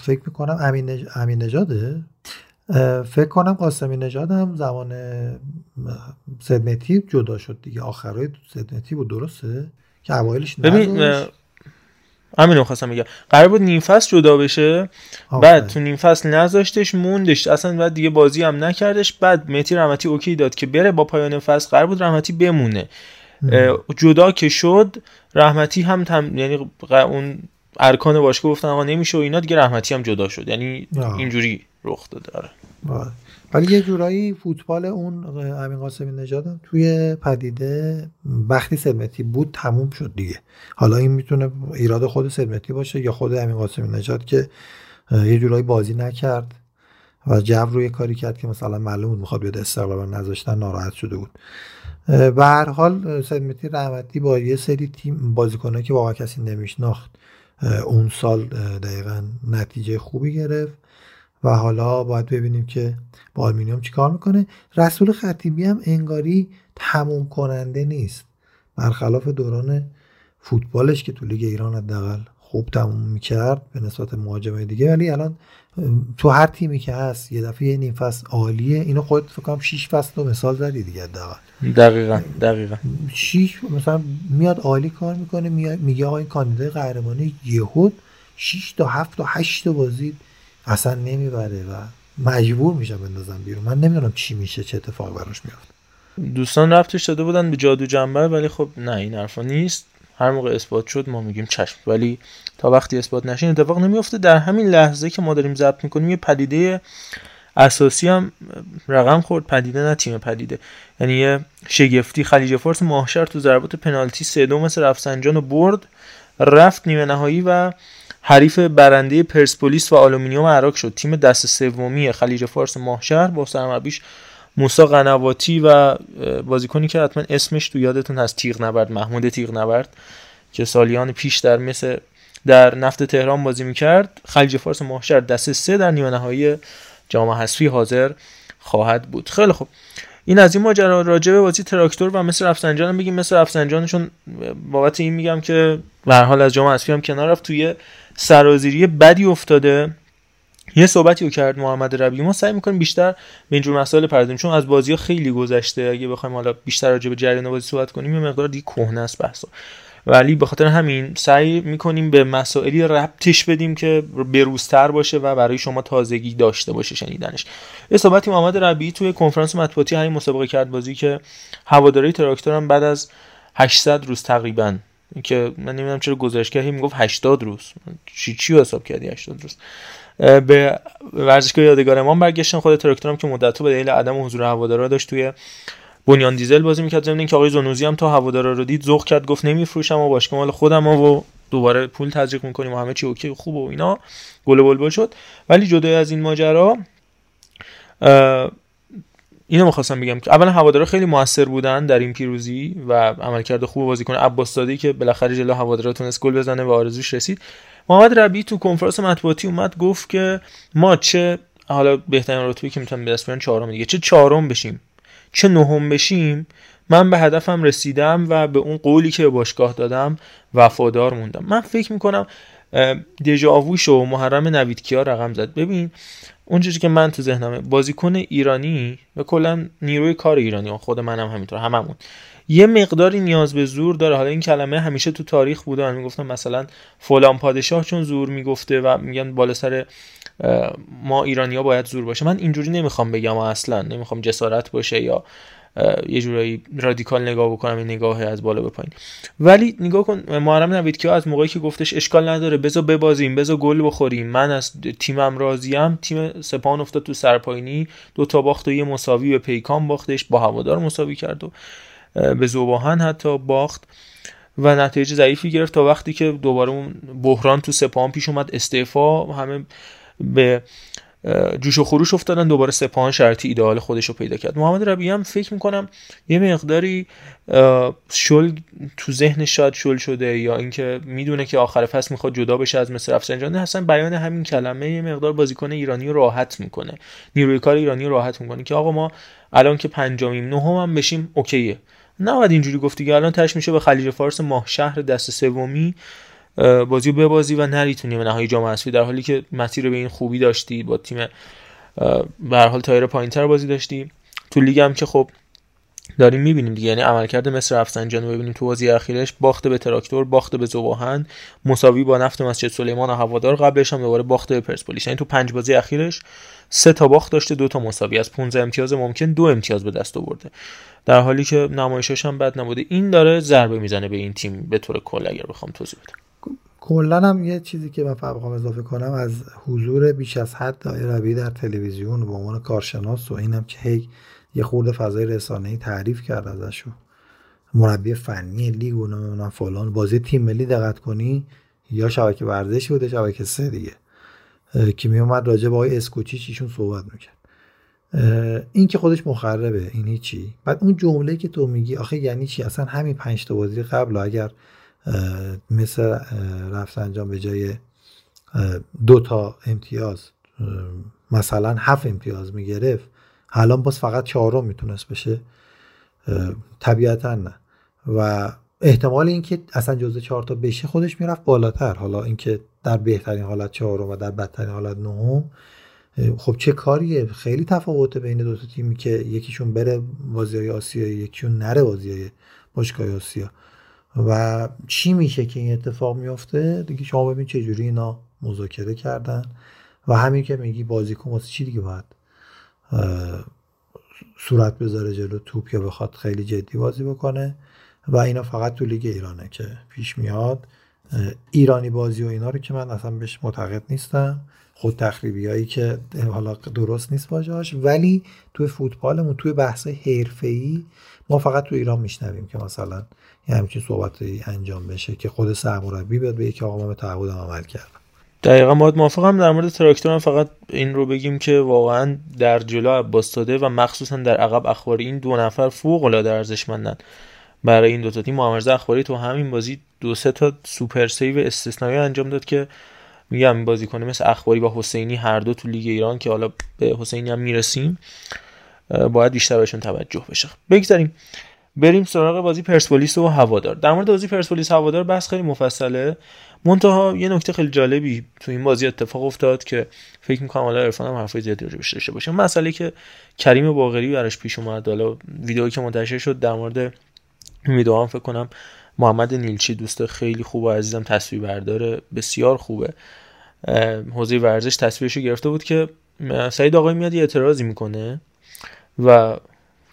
فکر می‌کنم امین, نج... امین نجاده فکر کنم قاسمی نژاد هم زمان سدمتی جدا شد دیگه. آخرای سدمتی بود درسته؟ که اوایلش ببین همین رو خواستم بگم. قرار بود نیم فصل جدا بشه بعد تو نیم فصل نذاشتش موندش. اصلا بعد دیگه بازی هم نکردش. بعد مهدی رحمتی اوکی داد که بره با پایان فصل. قرار بود رحمتی بمونه. جدا که شد رحمتی هم تم... یعنی اون ارکان باشگاه گفتن آقا نمیشه و اینا دیگه رحمتی هم جدا شد. یعنی آه. اینجوری رخ داده آره. آره. ولی یه جورایی فوتبال اون امین قاسمی نژاد هم توی پدیده وقتی سلمتی بود تموم شد دیگه. حالا این می‌تونه ایراد خود سلمتی باشه یا خود امین قاسمی نژاد که یه جورایی بازی نکرد و جو روی کاری کرد که مثلا معلوم بود می‌خواد بیاد استقلال و نذاشتن ناراحت شده بود. به هر حال اه، سلمتی رحمتی با یه سری تیم بازیکنایی که واقعا کسی نمیشناخت. اون سال دقیقا نتیجه خوبی گرفت و حالا باید ببینیم که با آلمینیوم چیکار می‌کنه. رسول خطیبی هم انگاری تموم کننده نیست. برخلاف دوران فوتبالش که تو لیگ ایران حداقل خوب تموم می‌کرد به نسبت مهاجمای دیگه ولی الان تو هر تیمی که هست یه دفعه یه نیم فصل عالیه. اینو خودت فکر کنم 6 فصل رو مثال زدی دیگه حداقل. دقیقا دقیقا. شیش مثلا میاد عالی کار می‌کنه میگه آقا این کاندیدای قهرمانی یهود 6 تا 7 تا 8 تا بازی اصلا نمی‌بره و مجبور میشم بندازم بیرون. من نمی‌دونم چی میشه چه اتفاقی براش میفته دوستان رفتش داده بودن به جادو جنبر ولی خب نه این حرفا نیست. هر موقع اثبات شد ما میگیم چشم. ولی تا وقتی اثبات نشه اتفاق نمیفته در همین لحظه که ما داریم ضبط می‌کنیم یه پدیده اساسی هم رقم خورد. پدیده نه تیم پدیده. یعنی یه شگفتی خلیج فارس ماهشهر تو ضربات پنالتی سه دو مس رفسنجان رو برد رفت نیمه نهایی و حریف برنده پرسپولیس و آلومینیوم اراک شد. تیم دست سومی خلیج فارس ماهشهر با سرمربیش موسا قنواتی و بازیکنی که حتما اسمش تو یادتون هست تیغ نبرد محمود تیغ نبرد که سالیان پیش در مثل در نفت تهران بازی می‌کرد. خلیج فارس ماهشهر دست سه در نیمه نهایی جام حذفی حاضر خواهد بود. خیلی خوب. این از این ماجرا راجع به بازی تراکتور و مثل رفسنجان بگیم. مثل رفسنجانشون بابت این میگم که به حال از جام حذفی هم کنار رفت. توی سرازیری بدی افتاده. یه صحبتی رو کرد محمد ربیعی. ما سعی می‌کنیم بیشتر به اینجور مسائل پردازیم چون از بازی ها خیلی گذشته. اگه بخوایم حالا بیشتر راجع به جریان بازی صحبت کنیم یه مقدار دیگه کهنه است بحثا ولی به خاطر همین سعی می‌کنیم به مسائلی ربطش بدیم که بروزتر باشه و برای شما تازگی داشته باشه شنیدنش. یه صحبتی محمد ربیعی توی کنفرانس مطبوعاتی همین مسابقه کرد بازی که هواداری تراکتور هم بعد از 800 روز تقریبا که من نمی‌دونم چرا گزارشگاهی می‌گفت 80 روز. چی چی حساب کردی 80 روز؟ به ورزشگاه یادگار امام برگشتن خود تراکتور هم که مدت‌ها به دلیل عدم حضور هوادارا داشت توی بنیان دیزل بازی می‌کرد. ضمن اینکه آقای زنوزی هم تا هوادارا رو دید ذوق کرد گفت نمیفروشم و باشگاه مال خودم و دوباره پول تزریق می‌کنیم و همه چی اوکی خوب و اینا. گل بلبل شد. ولی جدای از این ماجرا اینو می‌خواستم بگم که اولا هوادارا خیلی موثر بودن در این پیروزی و عملکرد خوب بازیکن عباس که بالاخره جلو هوادارا تونست گل بزنه و آرزوش رسید. محمد ربی تو کنفرانس مطبوعاتی اومد گفت که ما چه حالا بهترین رتبه که می‌تونم به دست بیارن چهارم دیگه. چه چهارم بشیم؟ چه نهم بشیم؟ من به هدفم رسیدم و به اون قولی که به باشگاه دادم وفادار موندم. من فکر می‌کنم دژاووش و محرم نویدکیا رقم زد. ببین اون چیزی که من تو ذهنمه بازیکن ایرانی و کلا نیروی کار ایرانی و خود منم همینطور هممون. یه مقداری نیاز به زور داره. حالا این کلمه همیشه تو تاریخ بوده. می‌گفتن مثلا فلان پادشاه چون زور می‌گفته و میگن بالا سر ما ایرانیا باید زور باشه. من اینجوری نمی‌خوام بگم اصلا. نمی‌خوام جسارت باشه یا یه جورایی رادیکال نگاه بکنم این نگاه از بالا به پایین. ولی نگاه کن محرم نوید که از موقعی که گفتش اشکال نداره بذار ببازیم بذار گل بخوریم. من از تیمم راضیم. تیم سپاهان افتاد تو سرپاینی دو تا باخت و یه مساوی به پیکان باختش. با هوادار مساوی کرد و به زوباهن حتی باخت و نتایج ضعیفی گرفت تا وقتی که دوباره اون بحران تو سپاهان پیش اومد. استعفا همه به جوش و خروش افتادن. دوباره سپاهان شرطی ایدئال خودش رو پیدا کرد. محمد ربیعی هم فکر می‌کنم یه مقداری شل تو ذهن شاید شل شده یا اینکه می‌دونه که آخر فصل می‌خواد جدا بشه از مصر رفسنجانی اصلا بیان همین کلمه یه مقدار بازیکن ایرانی رو راحت می‌کنه. نیروی کار ایرانی رو راحت می‌کنه که آقا ما الان که پنجمیم نهم هم بشیم اوکیه. نباید اینجوری گفتی که الان تش میشه به خلیج فارس ماه شهر دست سومی بازی رو ببازی و نری تو نیمه نهایی جام حذفی در حالی که مسیر به این خوبی داشتی با تیم به حال tier پایینتر بازی داشتی. تو لیگ هم که خب داریم می‌بینیم دیگه. یعنی عملکرد مس رفسنجان رو ببینیم تو بازی اخیرش باخته به تراکتور باخته به ذوب‌آهن مساوی با نفت مسجد سلیمان و هوادار قبلش هم دوباره باخته به پرسپولیس. یعنی تو پنج بازی اخیرش سه تا باخت داشته دو تا مساوی. از 15 امتیاز ممکن دو امتیاز به دست آورده. در حالی که نمایشش هم بد نبوده. این داره ضربه می‌زنه به این تیم به طور کل اگر بخوام توضیح بدم. کلا هم یه چیزی که من بخوام اضافه کنم از حضور بیش از حد دایره در تلویزیون به عنوان کارشناس و اینم که هی یه خورده فضای رسانه‌ای تعریف کرد ازشو مربی فنی لیگ و نمی‌دونم فلان. بازی تیم ملی دقت کنی یا شبکه ورزشی بوده شبکه سه دیگه. که می اومد راجع به آقای اسکوچیچ ایشون صحبت می‌کرد. این که خودش مخربه این هیچی. بعد اون جمله که تو میگی آخه یعنی چی؟ اصلا همین پنج تا بازی قبل اگر مثل رفسنجان به جای دو تا امتیاز مثلا هفت امتیاز می‌گرفت الان باز فقط چهارم می‌تونست بشه. طبیعتا نه. و احتمال اینکه اصلا جزء چهار تا بشه خودش می‌رفت بالاتر. حالا اینکه در بهترین حالت چهارم و در بدترین حالت نهم خب چه کاریه؟ خیلی تفاوته بین دو تا تیمی که یکیشون بره بازی های آسیا یکیشون نره بازی های باشگاه آسیا. و چی میشه که این اتفاق میفته دیگه شما ببین چه جوری اینا مذاکره کردن. و همین که میگی بازیکن واسه چی دیگه باید صورت بذاره جلو توپ یا بخواد خیلی جدی بازی بکنه و اینا فقط تو لیگ ایرانه که پیش میاد. ایرانی بازی و اینا رو که من اصلا بهش معتقد نیستم. خود تخریبی هایی که حالا درست نیست باجاش ولی توی فوتبالمون توی بحث ای ما فقط تو ایران میشنویم که مثلا یه همچین صحبتی انجام بشه که خود سرمربی بیاد بگه آقا من به تعهدم عمل کردم دقیقا ما موافقم. در مورد تراکتور هم فقط این رو بگیم که واقعا در جلو عباس و مخصوصا در عقب اخباری این دو نفر فوق العاده ارزشمندن. برای این دو تا تیم محمد اخباری تو همین بازی دو سه تا super save استثنایی انجام داد که میگم بازیکنی مثل اخباری با حسینی هر دو تو لیگ ایران که حالا به حسینی هم می‌رسیم باید بیشتر بهشون توجه بشه. بگذاریم بریم سراغ بازی پرسپولیس و هوادار. در مورد بازی پرسپولیس هوادار بحث خیلی مفصله. منتها یه نکته خیلی جالبی تو این بازی اتفاق افتاد که فکر می‌کنم حالا عرفان هم حرفای زیادی راجع داشته باشه مسئله که کریم باقری براش پیش اومد. حالا ویدئویی که منتشر شد در مورد ویدئو هم فکر کنم محمد نیلچی دوست خیلی خوب و عزیزم تصویر برداره بسیار خوبه. حوزه ورزش تصویرشو گرفته بود که سعید آقای میاد یه اعتراضی می‌کنه و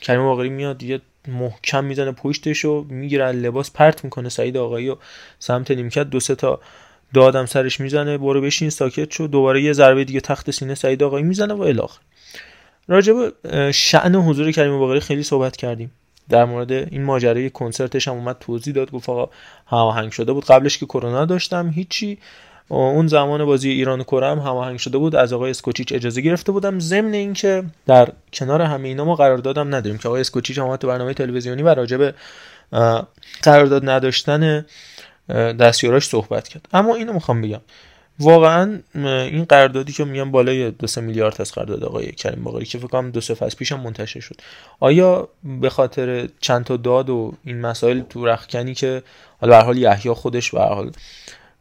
کریم باقری میاد یه محکم می‌زنه پشتش و می‌گیره لباس پرت می‌کنه سعید آقایی و سمت نیمکت. دو سه تا دادم سرش می‌زنه برو بشین ساکت شو. دوباره یه ضربه دیگه تخت سینه سعید آقایی می‌زنه و الاخر راجب شعن حضور کریم باقری خیلی صحبت کردیم. در مورد این ماجرای کنسرتش هم اومد توضیح داد گفت آقا هماهنگ شده بود. قبلش که کرونا داشتم هیچی. اون زمان بازی ایران و کره هم هماهنگ شده بود. از آقای اسکوچیچ اجازه گرفته بودم. ضمن اینکه در کنار همه اینا ما قراردادم نداریم که آقای اسکوچیچ هم تو برنامه تلویزیونی و راجب قرارداد نداشتن دستیاراش صحبت کرد. اما اینو می‌خوام بگم. واقعا این قراردادی که میگم بالای دو سه میلیارد از قرارداد آقای کریم باقری که فکر کنم دو سه فصل پیشم منتشر شد. آیا به خاطر چند تا داد و این مسائل تو رخکنی که حالا به حال یحیی خودش به حال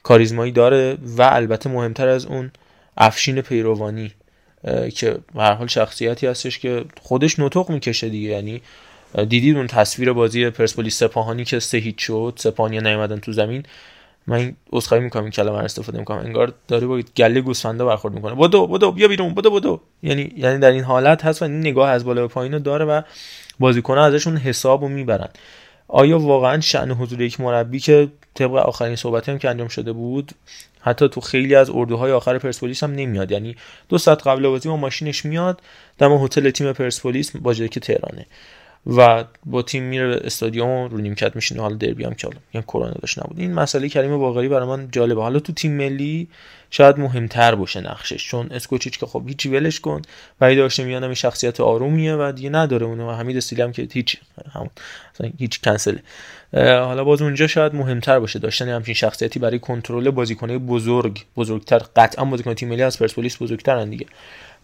کاریزمایی داره و البته مهمتر از اون افشین پیروانی که به حال شخصیتی هستش که خودش نطق می‌کشه دیگه. یعنی دیدید اون تصویر بازی پرسپولیس سپاهانی که سه هیچ شد سپاهانی نیومدن تو زمین. من عذرخواهی می‌کنم این کلمه رو استفاده می‌کنم. انگار داره با گله گوسفنده برخورد می‌کنه. بدو بدو بیا بیرون بدو بدو. یعنی یعنی در این حالت هست و این نگاه از بالا به پایین داره و بازیکن ازشون حسابو می‌برن. آیا واقعا شأن حضور یک مربی که طبق آخرین صحبتی هم که انجام شده بود حتی تو خیلی از اردوهای آخر پرسپولیس هم نمیاد؟ یعنی دو ساعت قبل بازی با ماشینش میاد دم هتل تیم پرسپولیس با که تهرانه و با تیم میره استادیوم رو نیمکت میشینه حالا دربی هم که یعنی کرونا داشت نبود. این مسئله کریم باقری برای من جالبه. حالا تو تیم ملی شاید مهمتر باشه نقشش. چون اسکوچیچ که خب هیچی ولش کن. و داشته میانم شخصیت آرومیه و دیگه نداره اونو. و حمید استیلی هم که هیچ همون. هیچ کنسل حالا باز اونجا شاید مهمتر باشه داشتن همچین شخصیتی برای کنترل بازیکنای بزرگ. بزرگتر قطعا بازیکن تیم ملی از پرسپولیس بزرگترن دیگه.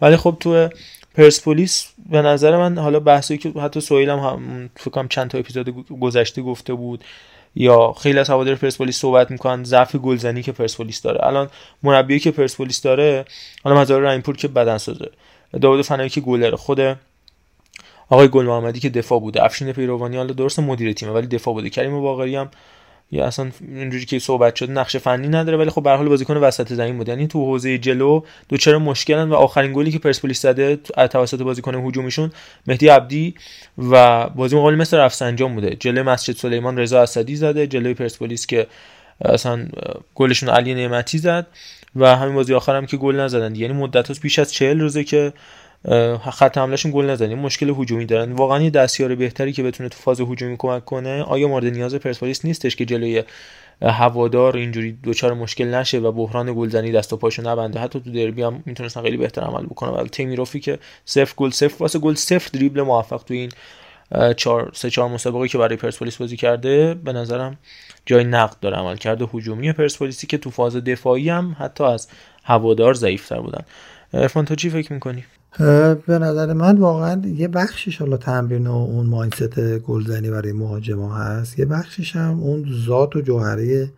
ولی خب تو پرسپولیس به نظر من حالا بحثی که حتی سویل هم, هم فکر کنم چند تا اپیزود گذشته گفته بود. یا خیلی از هوادار پرسپولیس صحبت می‌کنن ضعف گلزنی که پرسپولیس داره. الان مربی که پرسپولیس داره حالا مزار رحیمپور که بدن سازه. داوود فنایی که گلر خود آقای گل محمدی که دفاع بوده. افشین پیروانی حالا درست مدیر تیمه ولی دفاع بوده. کریم باقری هم یا اصلا اینجوری که صحبت شد نقش فنی نداره ولی خب به حال بازیکن وسط زمین بود. یعنی تو حوزه جلو دو چرا مشکلن و آخرین گلی که پرسپولیس زده توسط بازیکن هجومیشون مهدی عبدی و بازی مقابل مثل رفسنجان بوده. جلوی مسجد سلیمان رضا اسدی زده جلوی پرسپولیس که اصلا گلشون علی نعمتی زد و همین بازی آخرم که گل نزدن یعنی مدت پیش از 40 روزه که خط حملهشون گل نزنی. مشکل هجومی دارن. واقعا یه دستیار بهتری که بتونه تو فاز هجومی کمک کنه آیا مورد نیاز پرسپولیس نیستش که جلوی هوادار اینجوری دوچار مشکل نشه و بحران گلزنی دست و پاشو نبنده؟ حتی تو دربی هم می‌تونستن خیلی بهتر عمل بکنه ولی تیمیروفی که صفر گل صفر واسه گل صفر دریبل موفق تو این چهار سه چهار مسابقه که برای پرسپولیس بازی کرده به نظرم جای نقد داره عمل کرده. هجومی پرسپولیسی که تو فاز دفاعی هم حتی از هوادار ضعیفتر بودن. ارفان چی فکر می‌کنی؟ به نظر من واقعا یه بخشش حالا تمرین و اون ماینست گلزنی برای مهاجما هست. یه بخشش هم اون ذات و جوهره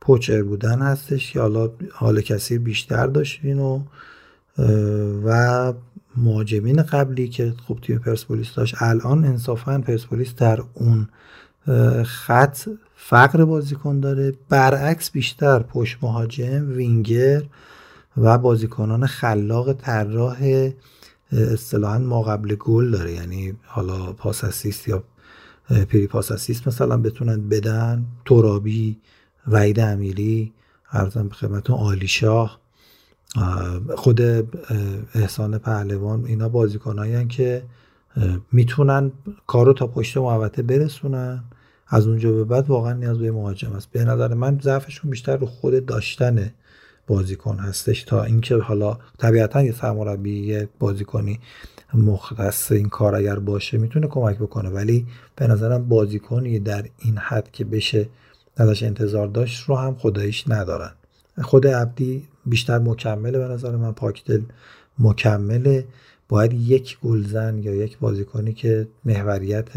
پوچر بودن هستش که حالا حال کسی بیشتر داشتین و و مهاجمین قبلی که خوب تیم پرسپولیس داشت الان انصافا پرسپولیس در اون خط فقر بازیکن داره. برعکس بیشتر پشت مهاجم وینگر و بازیکنان خلاق طراح اصطلاحا ما قبل گل داره. یعنی حالا پاس اسیست یا پری پاس اسیست مثلا بتونن بدن ترابی وعید امیری ارزم خدمتتون عالی شاه خود احسان پهلوان اینا بازیکنایی که می‌تونن کارو تا پشت محوطه برسونن. از اونجا به بعد واقعا نیاز به مهاجم است. به نظر من ضعفشون بیشتر رو خود داشتن بازیکن هستش تا اینکه حالا طبیعتا یه سرمربی یه بازیکنی مختص این کار اگر باشه می‌تونه کمک بکنه. ولی به نظرم بازیکنی در این حد که بشه ازش انتظار داشت رو هم خداییش ندارن. خود عبدی بیشتر مکمله به نظر من پاکدل مکمله. باید یک گلزن یا یک بازیکنی که محوریت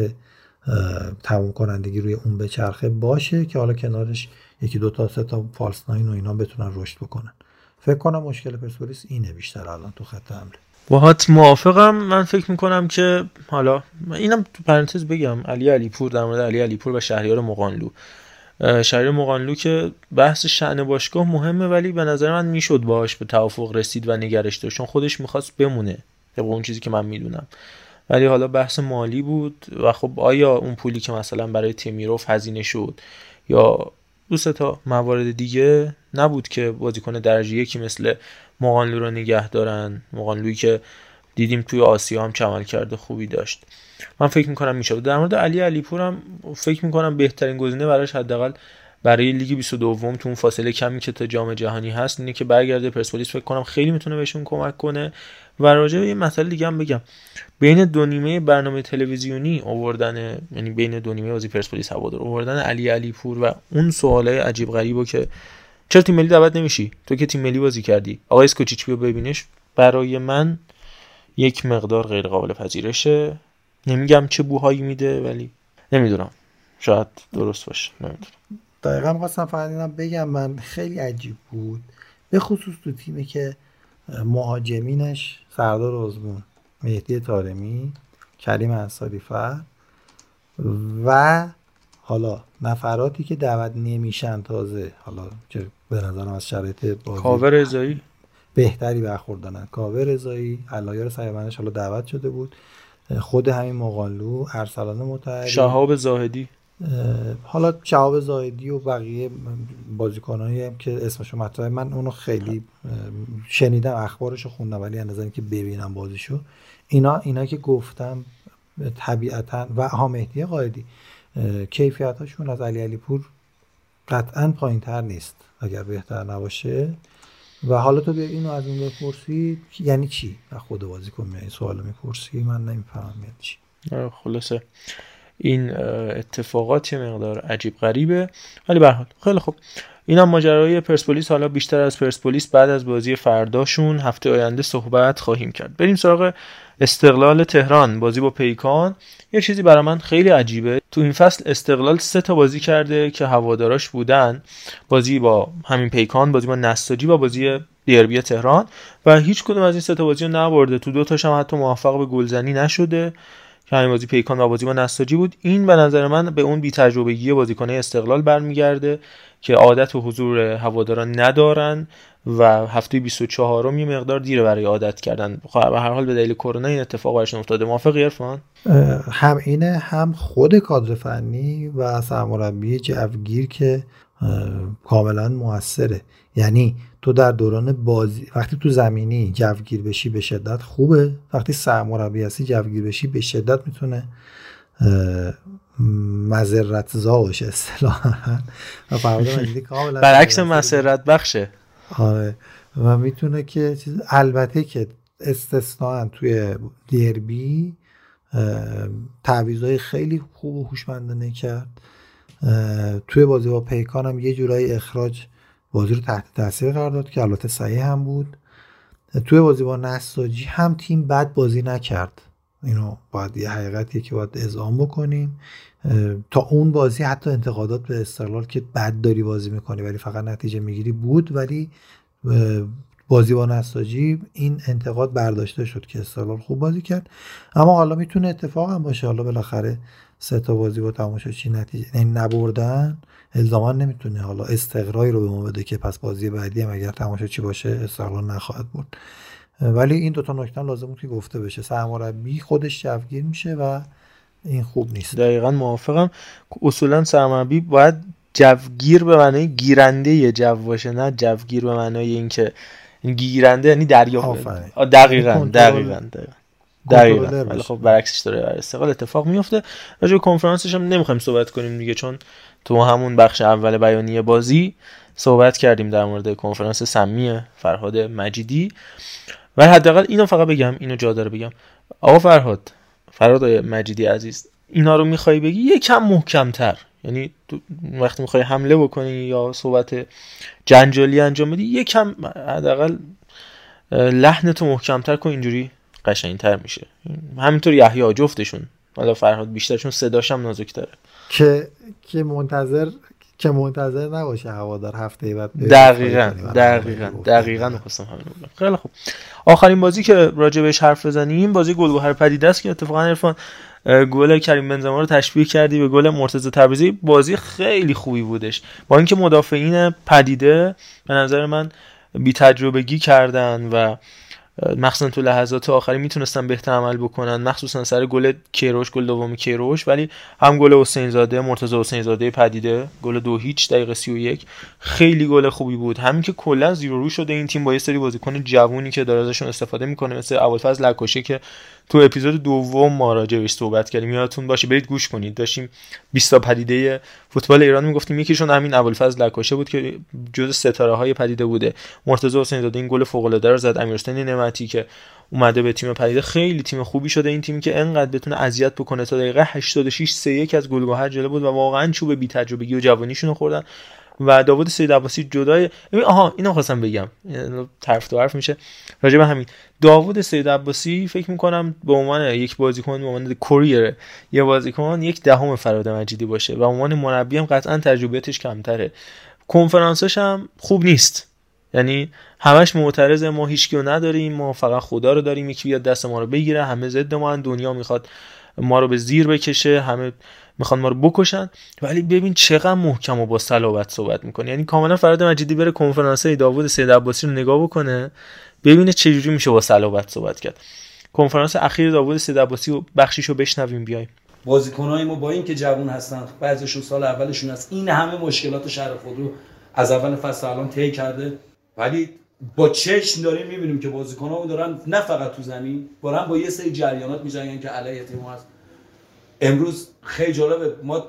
تموم کنندگی روی اون بچرخه باشه که حالا کنارش یکی دو تا سه تا فالس ناین و اینا بتونن رشد بکنن. فکر کنم مشکل پرسپولیس اینه بیشتر الان تو خط حمله. باهات موافقم. من فکر می‌کنم که حالا اینم تو پرانتز بگم. علی علیپور در مورد علی علیپور و شهریار مقانلو شهریار مقانلو که بحث شعن باشگاه مهمه ولی به نظر من می‌شد باهاش به توافق رسید و نگرش داشت. چون خودش می‌خواست بمونه طبق اون چیزی که من می‌دونم. ولی حالا بحث مالی بود و خب آیا اون پولی که مثلا برای تیمیروف هزینه شد یا دو تا موارد دیگه نبود که بازیکن درجه یکی مثل مقانلو رو نگه دارن. مقانلویی که دیدیم توی آسیا هم چمل کرده خوبی داشت. من فکر می‌کنم میشه در مورد علی علیپور هم فکر می‌کنم بهترین گزینه براش حداقل برای لیگ 22 تو اون فاصله کمی که تا جام جهانی هست اینه که برگرده پرسپولیس. فکر کنم خیلی می‌تونه بهشون کمک کنه. و راجع به یه مسئله دیگه هم بگم. بین دو نیمه برنامه تلویزیونی آوردن یعنی بین دو نیمه بازی پرسپولیس هوادار آوردن علی علی پور و اون سوالای عجیب غریبو که چرا تیم ملی دعوت نمیشی؟ تو که تیم ملی بازی کردی. آقای اسکوچیچ بیا ببینش. برای من یک مقدار غیر قابل پذیرشه. نمیگم چه بوهایی میده ولی نمی‌دونم. شاید درست باشه. نمی‌دونم. دقیقا خواستم فقط بگم من خیلی عجیب بود. به خصوص تو تیمی که مهاجمینش سردار آزمون مهدی تارمی کریم انصاری فر و حالا نفراتی که دعوت نمیشن تازه حالا که به نظرم از شرایط بازی کاوه رضایی؟ بهتری برخوردانن کاوه رضایی علایار سیمنش حالا دعوت شده بود. خود همین مقالو ارسلان متحری شهاب زاهدی. حالا شهاب زاهدی و بقیه بازیکنایی هم که اسمشو مطرحه من اونو خیلی شنیدم اخبارشو خوندم ولی اندازه که ببینم بازیشو. اینا اینا که گفتم طبیعتا و ها مهدی قائدی کیفیت هاشون از علی علی پور قطعا پایین تر نیست اگر بهتر نباشه. و حالا تو بیا اینو از اون بپرسی یعنی چی؟ و خود بازیکن این سوال می‌پرسی من نمی‌فهمم یعنی چی. خلاصه. این اتفاقات مقدار عجیب غریبه. ولی به حال خیلی خوب. این هم ماجرای پرسپولیس حالا بیشتر از پرسپولیس بعد از بازی فرداشون هفته آینده صحبت خواهیم کرد. بریم سراغ استقلال تهران بازی با پیکان. یه چیزی برای من خیلی عجیبه. تو این فصل استقلال سه تا بازی کرده که هواداراش بودن. بازی با همین پیکان بازی با نساجی و بازی دیربی تهران. و هیچ کدوم از این سه تا بازی رو نبرده. تو دو تاش هم حتی موفق به گلزنی نشده. که همین بازی پیکان و بازی با نساجی بود. این به نظر من به اون بی تجربگی استقلال برمیگرده که عادت و حضور هواداران ندارن و هفته 24 م یه مقدار دیره برای عادت کردن. خب به هر حال به دلیل کرونا این اتفاق براشون افتاده. موافق عرفان؟ هم اینه هم خود کادر فنی و سرمربی جوگیر که کاملا موثره. یعنی تو در دوران بازی وقتی تو زمینی جوگیر بشی به شدت خوبه. وقتی سرمربی هستی جوگیر بشی به شدت می‌تونه مذرت زا باشه اصطلاحا. و کاملا برعکس مسرت بخشه. آره. و می‌تونه که چیز البته که استثناا توی دربی تعویضای خیلی خوب و هوشمندانه کرد. توی بازی با پیکان هم یه جورایی اخراج بازی رو تحت تاثیر قرار داد که البته صحیح هم بود. توی بازی با نساجی هم تیم بد بازی نکرد. اینو باید یه حقیقتیه که باید اذعان بکنیم. تا اون بازی حتی انتقادات به استقلال که بد داری بازی می‌کنی ولی فقط نتیجه می‌گیری بود ولی بازی با نساجی این انتقاد برداشته شد که استقلال خوب بازی کرد. اما حالا می‌تونه اتفاق هم باشه. حالا بالاخره سه تا بازی با تماشاچی نتیجه این نبردن الزاما نمی‌تونه حالا استقرایی رو به ما بده که پس بازی بعدی هم اگر تماشاچی باشه استقلال نخواهد بود ولی این دوتا نکته لازم بود که گفته بشه. سرمربی خودش جوگیر میشه و این خوب نیست. دقیقا موافقم. اصولا سرمربی باید جوگیر به معنای گیرنده جو باشه نه جوگیر به معنای اینکه گیرنده یعنی دریا دقیقا دقیقا دقیقا. ولی خب برعکسش داره برای استقلال اتفاق میفته. راجع به کنفرانسش هم نمی‌خوایم صحبت کنیم دیگه چون تو همون بخش اول بیانیه بازی صحبت کردیم در مورد کنفرانس سمی فرهاد مجیدی. ولی حداقل اینو فقط بگم اینو جا داره بگم. آقا فرهاد فرهاد مجیدی عزیز اینا رو می‌خوای بگی؟ یکم محکمتر. یعنی وقتی می‌خوای حمله بکنی یا صحبت جنجالی انجام بدی یکم حداقل لحنتو محکمتر کن اینجوری قشنگتر میشه. همینطور یحیی جفتشون. حالا فرهاد بیشتر چون صداش هم نازک داره که که منتظر که منتظر نباشه هوادار هفته بعد دقیقا دقیقا دقیقا می‌خواستم همین بگم. خیلی خوب. آخرین بازی که راجع بهش حرف بزنیم بازی گلگهر پدیده است که اتفاقا عرفان گل کریم بنزما رو تشبیه کردی به گل مرتضی تبریزی. بازی خیلی خوبی بودش. با اینکه مدافعین پدیده به نظر من بی تجربگی کردن و مخصوصا تو لحظات آخری می‌تونستن بهتر عمل بکنن. مخصوصا سر گل کیروش گل دوم کیروش. ولی هم گل حسین زاده مرتضی حسین زاده پدیده. گل دو هیچ دقیقه 31 خیلی گل خوبی بود. همین که کلا زیرو رو شده این تیم با یه سری بازیکن جوونی که داره ازشون استفاده می‌کنه مثل ابوالفضل لکوشه که تو اپیزود دوم ما راجع بهش صحبت کردیم. یادتون باشه برید گوش کنید. داشتیم 20 تا پدیده فوتبال ایران می‌گفتیم. یکیشون همین ابوالفضل لکوشه بود که جز ستاره های پدیده بوده. مرتضی حسین زاده این گل فوق العاده رو زد. امیرحسین نعمتی که اومده به تیم پدیده. خیلی تیم خوبی شده این تیمی که انقدر بتونه اذیت بکنه. تا دقیقه 86 3 1 از گلگهر جلو بود و واقعا چوب بی تجربگی و جوانیشون خوردن. و داوود سید عباسی جدای آها اینو خواستم بگم. طرف تو حرف میشه. راجع به همین. داوود سید عباسی فکر می‌کنم به عنوان یک بازیکن به عنوان کوریر یه بازیکن یک دهم فراد مجیدی باشه و عنوان مربی هم قطعا تجربیاتش کمتره. کنفرانسش هم خوب نیست. یعنی همش معترض ما هیچ رو نداریم ما فقط خدا رو داریم یکی بیاد دست ما رو بگیره همه ضد ما دنیا می‌خواد ما رو به زیر بکشه همه می‌خوان ما رو بکشن. ولی ببین چقدر محکم و با صلابت صحبت می‌کنه یعنی کاملا فراد مجیدی بره کنفرانس داوود سید عباسی رو نگاه بکنه ببینه چجوری میشه با صلابت صحبت کرد. کنفرانس اخیر داوود سید عباسی و بخشیشو بشنویم بیایم. بازیکنای ما با اینکه جوون هستن بعضیشون سال اولشون هست این همه مشکلات شهر خود رو از اول فصل الان طی کرده. ولی با چشم داریم می‌بینیم که بازیکن‌ها دارن نه فقط تو زمین دارن با یه سری جریانات میجنگن که علیه تیم هست. امروز خیلی جالبه ما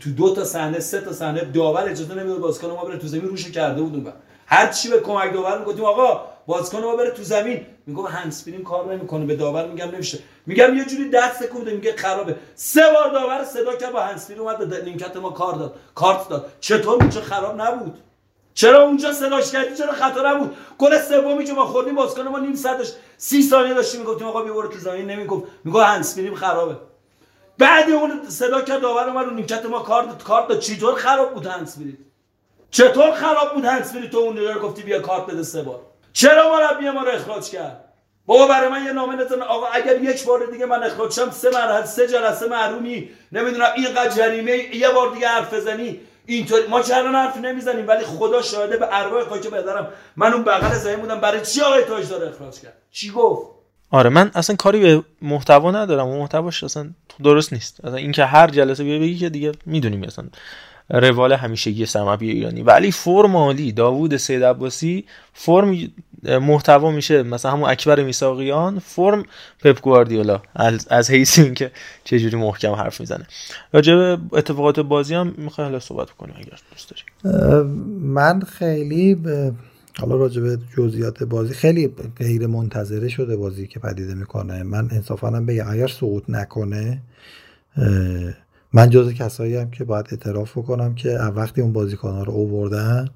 تو دو تا صحنه سه تا صحنه داور اجازه نمی‌داد بازیکن ما بره تو زمین روش کرده بودیم. هر چی به کمک داور می‌گفتیم آقا بازیکن ما بره تو زمین. میگم هنسپرین کار نمی‌کنه به داور میگم نمیشه. میگم یه جوری دست کوبه میگه خرابه. سه بار داور صدا کرد با هنسپرین اومد به نیمکت ما کار داد. کارت داد. چطور میشه خراب نبود. چرا اونجا صداش کردی؟ چرا خطا نبود؟ گل سومی که ما خوردیم بازیکن ما نیم ساعت داشت 30 ثانیه داشتیم می‌گفتیم آقا بیا برو تو زمین. نمی‌گفت. میگه هنسپرین خرابه. بعد اون صدا کرد داور اومد رو نیمکت ما کار داد کارت داد چطور خراب بود هنس چطور خراب بود هنس تو اون رو گفتی بیا کارت بده سه بار. چرا مربی ما رو اخراج کرد؟ بابا برای من یه نامه نزن. آقا اگر یک بار دیگه من اخراج شم سه مرحله سه جلسه محرومی. نمی‌دونم اینقدر جریمه یه بار دیگه حرف بزنی. اینطوری ما چرا حرف نمی‌زنیم؟ ولی خدا شاهده به ارواح خاک بدرم. من اون بغل زمین بودم. برای چی آقای تاجدار اخراج کرد؟ چی گفت؟ آره من اصلا کاری به محتوا ندارم. و محتواش اصلا درست نیست. اصلا اینکه هر جلسه بیای بگی که دیگه می‌دونیم اصلا روال همیشگی سرمربی ایرانی. ولی فرم عالی. داوود سید عباسی فرم محتوا میشه. مثلا همون اکبر میساقیان فرم پپ گواردیولا. از, از حیث اینکه چه جوری محکم حرف می‌زنه. راجع به اتفاقات بازی هم می‌خوای حالا صحبت کنیم اگر دوست داری. من خیلی به حالا راجع به جزئیات بازی خیلی غیر منتظره شده بازی که پدیده می‌کنه. من انصافا هم بگم اگر سقوط نکنه. من جز کسایی هم که باید اعتراف بکنم که وقتی اون بازیکن ها رو اووردن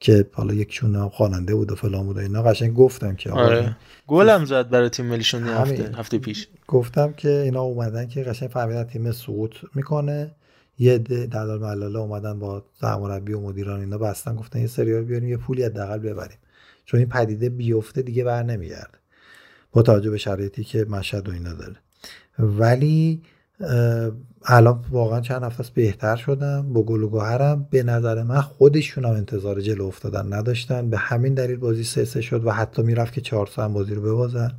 که حالا یکشون هم خواننده بود و فلان بود و اینا قشنگ گفتم که آره. گلم زد برای تیم ملیشون هفته هفته پیش. گفتم که اینا اومدن که قشنگ فهمیدن تیم سقوط می‌کنه. یه دلال ملاله اومدن با سرمربی و مدیران اینا بستن گفتن یه سریال بیاریم یه پولی حداقل ببریم. چون این پدیده بیفته دیگه بر نمیگرده. با توجه به شرایطی که مشهد و اینا داره. ولی الان واقعا چند هفته بهتر شدم با گل و گوهرم. به نظر من خودشون هم انتظار جلو افتادن نداشتن. به همین دلیل بازی سه سه شد و حتی می‌رفت که چهار هم بازی رو ببازن.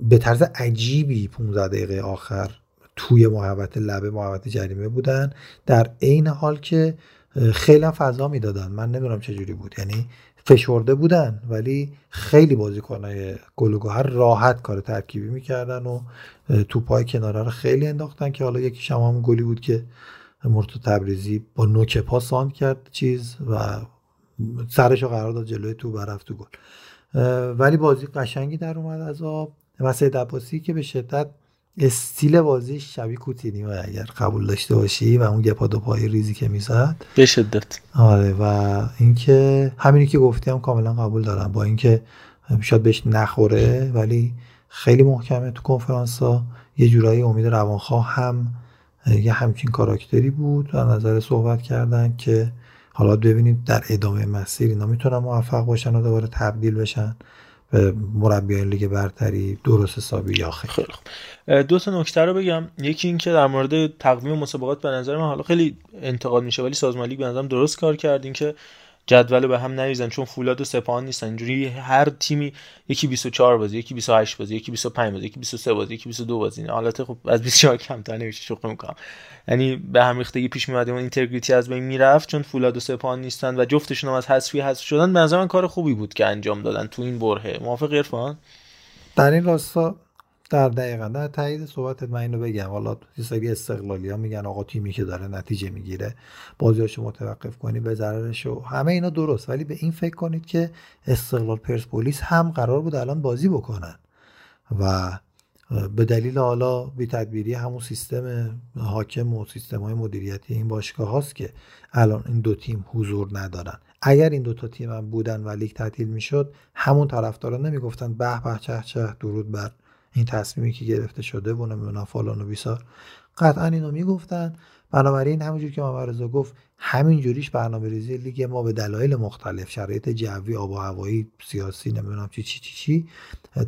به طرز عجیبی 15 دقیقه آخر توی محوطه لبه محوطه جریمه بودن. در عین حال که خیلی فضا می‌دادن. من نمی‌دونم چه جوری بود. یعنی فشرده بودن ولی خیلی بازیکنای گل و گوهر راحت کار ترکیبی می‌کردن و توپای کناره رو خیلی انداختن که حالا یکی شما هم گلی بود که مرتضی تبریزی با نوک پا سانتر کرد چیز و سرش رو قرار داد جلوی تو برفت تو گل. ولی بازی قشنگی در اومد از آب. و سید که به شدت استیل بازی شبیه کوتینیو اگر قبول داشته باشی و اون گپا دو پای ریزی که می‌زد. به شدت. آره و اینکه همینی که گفتی هم کاملا قبول دارم. با اینکه شاید بهش نخوره ولی خیلی محکمه تو کنفرانس ها یه جورایی امید روانخواه هم یه همچین کاراکتری بود و نظر صحبت کردن که حالا ببینیم در ادامه مسیر اینا می‌تونن موفق باشن و دوباره تبدیل بشن. مربیان لیگ برتری درست حسابی یا خیلی دو تا نکته رو بگم. یکی این که در مورد تقویم مسابقات به نظر من حالا خیلی انتقاد میشه ولی سازمان لیگ به نظرم درست کار کرد. این که جدول به هم نریزن چون فولاد و سپاهان نیستن. اینجوری هر تیمی یکی 24 بازی یکی 28 بازی یکی 25 بازی یکی 23 بازی یکی 22 بازی. حالت خب از 24 کمتر نمیشه شوخی می‌کنم. یعنی به هم ریختگی پیش میاد اون اینتگریتی از بین می‌رفت چون فولاد و سپاهان نیستن و جفتشون هم از حذفی حذف شدن. به نظر من کار خوبی بود که انجام دادن تو این برهه. موافق عرفان در این راستا در دقیقا. در تایید صحبتت من اینو بگم. حالا یه سری استقلالی ها میگن آقا تیمی که داره نتیجه می‌گیره بازیاشو متوقف کنی به ضررش همه اینا درست ولی به این فکر کنید که استقلال پرسپولیس هم قرار بود الان بازی بکنن. و به دلیل حالا بی تدبیری همون سیستم حاکم و سیستم های مدیریتی این باشگاه هاست که الان این دو تیم حضور ندارن. اگر این دوتا تیم هم بودن و لیگ تعطیل می‌شد همون طرفدارا نمی‌گفتن به به چه چه درود بر این تصمیمی که گرفته شده و نمی‌دونم فلان و بیسار قطعا اینو می‌گفتن. بنابراین همونجور که محمد گفت همین جوریش برنامه ریزی لیگ ما به دلایل مختلف شرایط جوی آب و هوایی سیاسی نمی‌دونم چی چی چی چی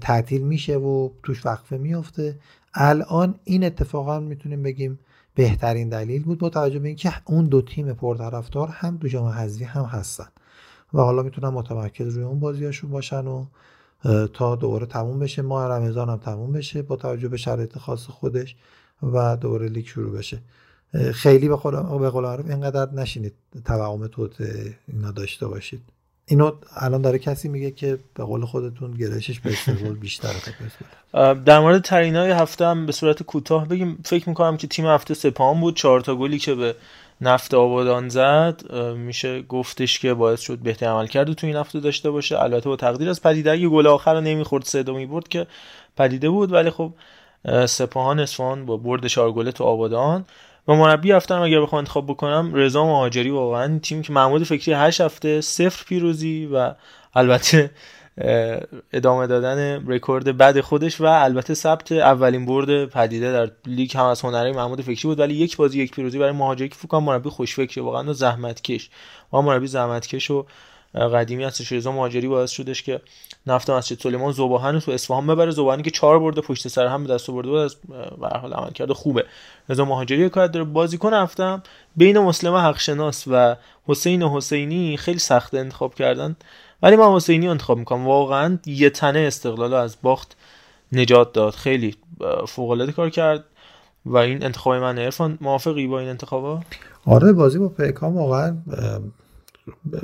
تعطیل میشه و توش وقفه میفته الان این اتفاقا می‌تونیم بگیم بهترین دلیل بود با توجه به اینکه اون دو تیم پرطرفدار هم دو جام حذفی هم هستن. و حالا می‌تونن متمرکز روی اون بازیاشون باشن و تا دوباره تموم بشه. ماه رمضان هم تموم بشه با توجه به شرایط خاص خودش و دوباره لیگ شروع بشه. خیلی به قول به قول اینقدر نشینید. توهم توت اینا داشته باشید. اینو الان داره کسی میگه که به قول خودتون گرایشش به استقلال بیشتره در مورد ترینای هفته هم به صورت کوتاه بگیم. فکر می‌کنم که تیم هفته سپاهان بود. چهار تا گلی که به نفت آبادان زد میشه گفتش که باعث شد بهتر عمل کرده تو این هفته داشته باشه. البته با تقدیر از پدیده اگه گل آخر رو نمی‌خورد سه دو می‌برد که پدیده بود. ولی خب سپاهان اصفهان با برد چهار گله تو آبادان. و مربی هفتم اگر بخوام انتخاب بکنم رضا مهاجری واقعا تیم که محمود فکری 8 هفته صفر پیروزی و البته ادامه دادن رکورد بد خودش و البته ثبت اولین برد پدیده در لیگ هم از هنری محمود فکری بود ولی یک بازی یک پیروزی برای مهاجری که فکر مربی خوشفکره واقعا زحمت کش و مربی زحمت کش و قدیمی هستش رضا مهاجری باعث شدش که نفت مسجد سلیمان زباهن رو تو اصفهان ببره. زباهنی که چهار برده پشت سر هم به دست آورده بود از به هر حال عمل کرده خوبه. رضا مهاجری کار داره بازیکن هفتم بین مسلم حقشناس و حسین حسینی خیلی سخت انتخاب کردن. ولی من حسینی انتخاب می‌کنم. واقعا یه تنه استقلال از باخت نجات داد. خیلی فوق العاده کار کرد و این انتخاب من. عرفان موافقی با این انتخابا؟ آره بازی با پیکام واقعا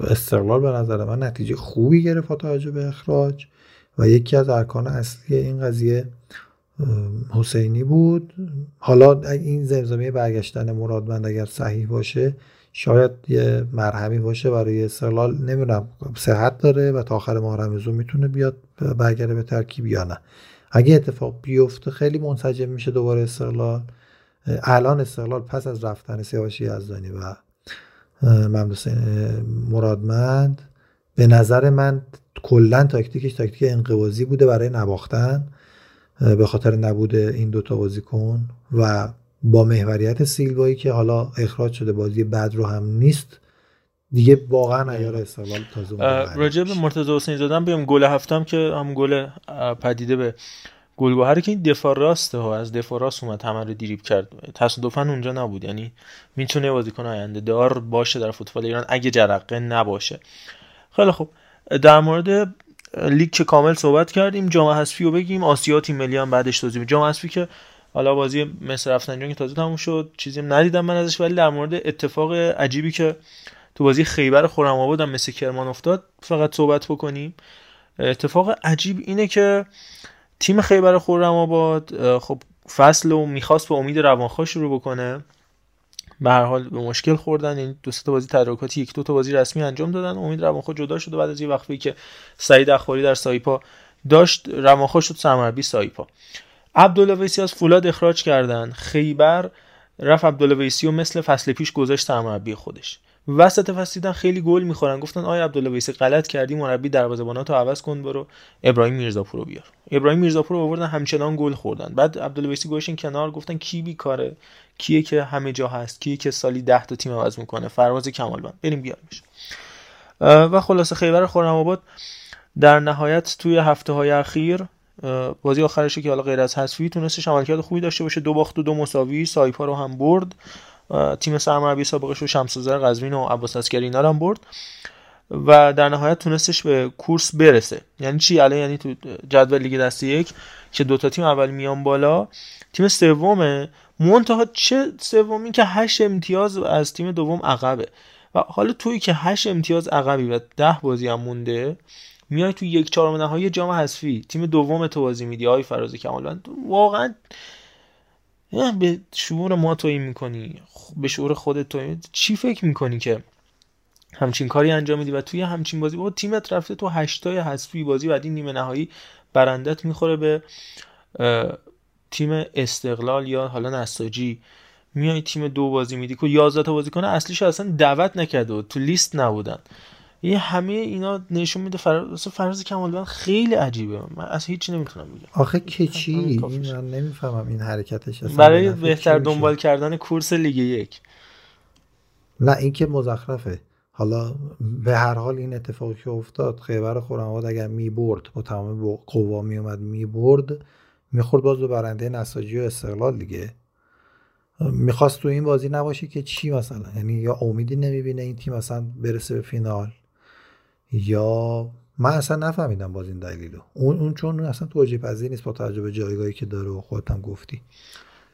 استقلال به نظر من نتیجه خوبی گرفت با توجه به اخراج و یکی از ارکان اصلی این قضیه حسینی بود. حالا این زمزمه برگشتن مرادمند اگر صحیح باشه شاید یه مرهمی باشه برای استقلال نمی‌دونم صحت داره و تا آخر ماه رمضان می‌تونه بیاد برگرده به ترکیب یا نه. اگه اتفاق بیفته خیلی منسجم میشه دوباره استقلال. الان استقلال پس از رفتن سیاوش یزدانی و محمد مرادمند به نظر من کلا تاکتیکش تاکتیک انقباضی بوده برای نباختن. به خاطر نبود این دوتا بازیکن و با محوریت سیلوایی که حالا اخراج شده بازی بعد رو هم نیست دیگه واقعا ایار استقلال تازه راجع به مرتضی حسین زادن بیام گل هفتم که هم گل پدیده به گلگوهر که این دفاع راسته ها از دفاع راست اومد همه رو دیریب کرد. تصادفا اونجا نبود یعنی می‌تونه بازیکن آینده دار باشه در فوتبال ایران اگه جرقه نباشه. خیلی خوب. در مورد لیگ که کامل صحبت کردیم جام حذفی رو بگیم آسیا تیم ملی هم بعدش توضیح جام حذفی که حالا بازی مصر رفتنجان که تازه تموم شد چیزی ندیدم من ازش ولی در مورد اتفاق عجیبی که تو بازی خیبر خرم آباد هم مثل کرمان افتاد فقط صحبت بکنیم. اتفاق عجیب اینه که تیم خیبر خرم آباد خب فصل و می‌خواست به امید روانخواه شروع بکنه. به هر حال به مشکل خوردن این دو تا بازی تدارکاتی یک دو تا بازی رسمی انجام دادن. امید روانخواه جدا شد بعد از یه وقتی که سعید اخوری در سایپا داشت روانخواه شد سرمربی سایپا. عبدالله ویسی از فولاد اخراج کردن. خیبر رفت عبدالله ویسی و مثل فصل پیش گذاشت سرمربی خودش. وسط فصل خیلی گل می‌خورن. گفتن آیا عبدالله ویسی غلط کردی مربی دروازه‌باناتو عوض کن برو ابراهیم میرزاپور رو بیار. ابراهیم میرزاپور رو آوردن همچنان گل خوردن. بعد عبدالله ویسی گوشین کنار گفتن کی بیکاره؟ کیه که همه جا هست؟ کیه که سالی 10 تا تیم عوض می‌کنه؟ فرواز کمالبند بریم بیاریمش و خلاصه خیبر خرم آباد در نهایت توی هفته های اخیر بازی آخرشه که حالا غیر از حذفی تونستش عملکرد خوبی داشته باشه. دو باخت و دو مساوی. سایپا رو هم برد. تیم سرمربی سابقش رو شمسوزر قزوین و عباس اسکری اینا هم برد. و در نهایت تونستش به کورس برسه. یعنی چی؟ الان یعنی تو جدول لیگ دسته یک که دوتا تیم اول میان بالا. تیم سومه منتها چه سومی که هشت امتیاز از تیم دوم عقبه. و حالا توی که هشت امتیاز عقبی و ده بازی هم مونده میای تو یک چهارم نهایی جام حذفی. تیم دوم تو بازی میدی. های فراز کمالوند واقعا به شعور ما تویی می‌کنی. به شعور خودت تویی چی فکر می‌کنی که همچین کاری انجام میدی؟ و توی همچین بازی با تیمت رفته تو هشتای حذفی بازی بعدی نیمه نهایی برندت می‌خوره به تیم استقلال یا حالا نساجی. میای تیم دو بازی میدی که 11 تا بازیکن اصلیش اصلا دعوت نکرده تو لیست نبودن. یه همه اینا نشون میده فراز فراز کمالبند خیلی عجیبه. من از هیچی نمی‌تونم بگم. آخه که چی؟ من نمی‌فهمم این حرکتش اصلا. برای بهتر دنبال کردن کورس لیگ یک. نه این که مزخرفه. حالا به هر حال این اتفاقی که افتاد خیبر خرم‌آباد اگر می‌برد با تمام قوا میومد می‌برد می‌خورد باز به برنده نساجی و استقلال دیگه. می‌خواست تو این بازی نباشه که چی مثلا؟ یعنی یا امیدی نمی‌بینه این تیم مثلا برسه به فینال. یا من اصلا نفهمیدم باز این دلیلو. اون اون چون اصلا توجیه پذیر نیست با توجه به جایگاهی که داره و خودت هم گفتی.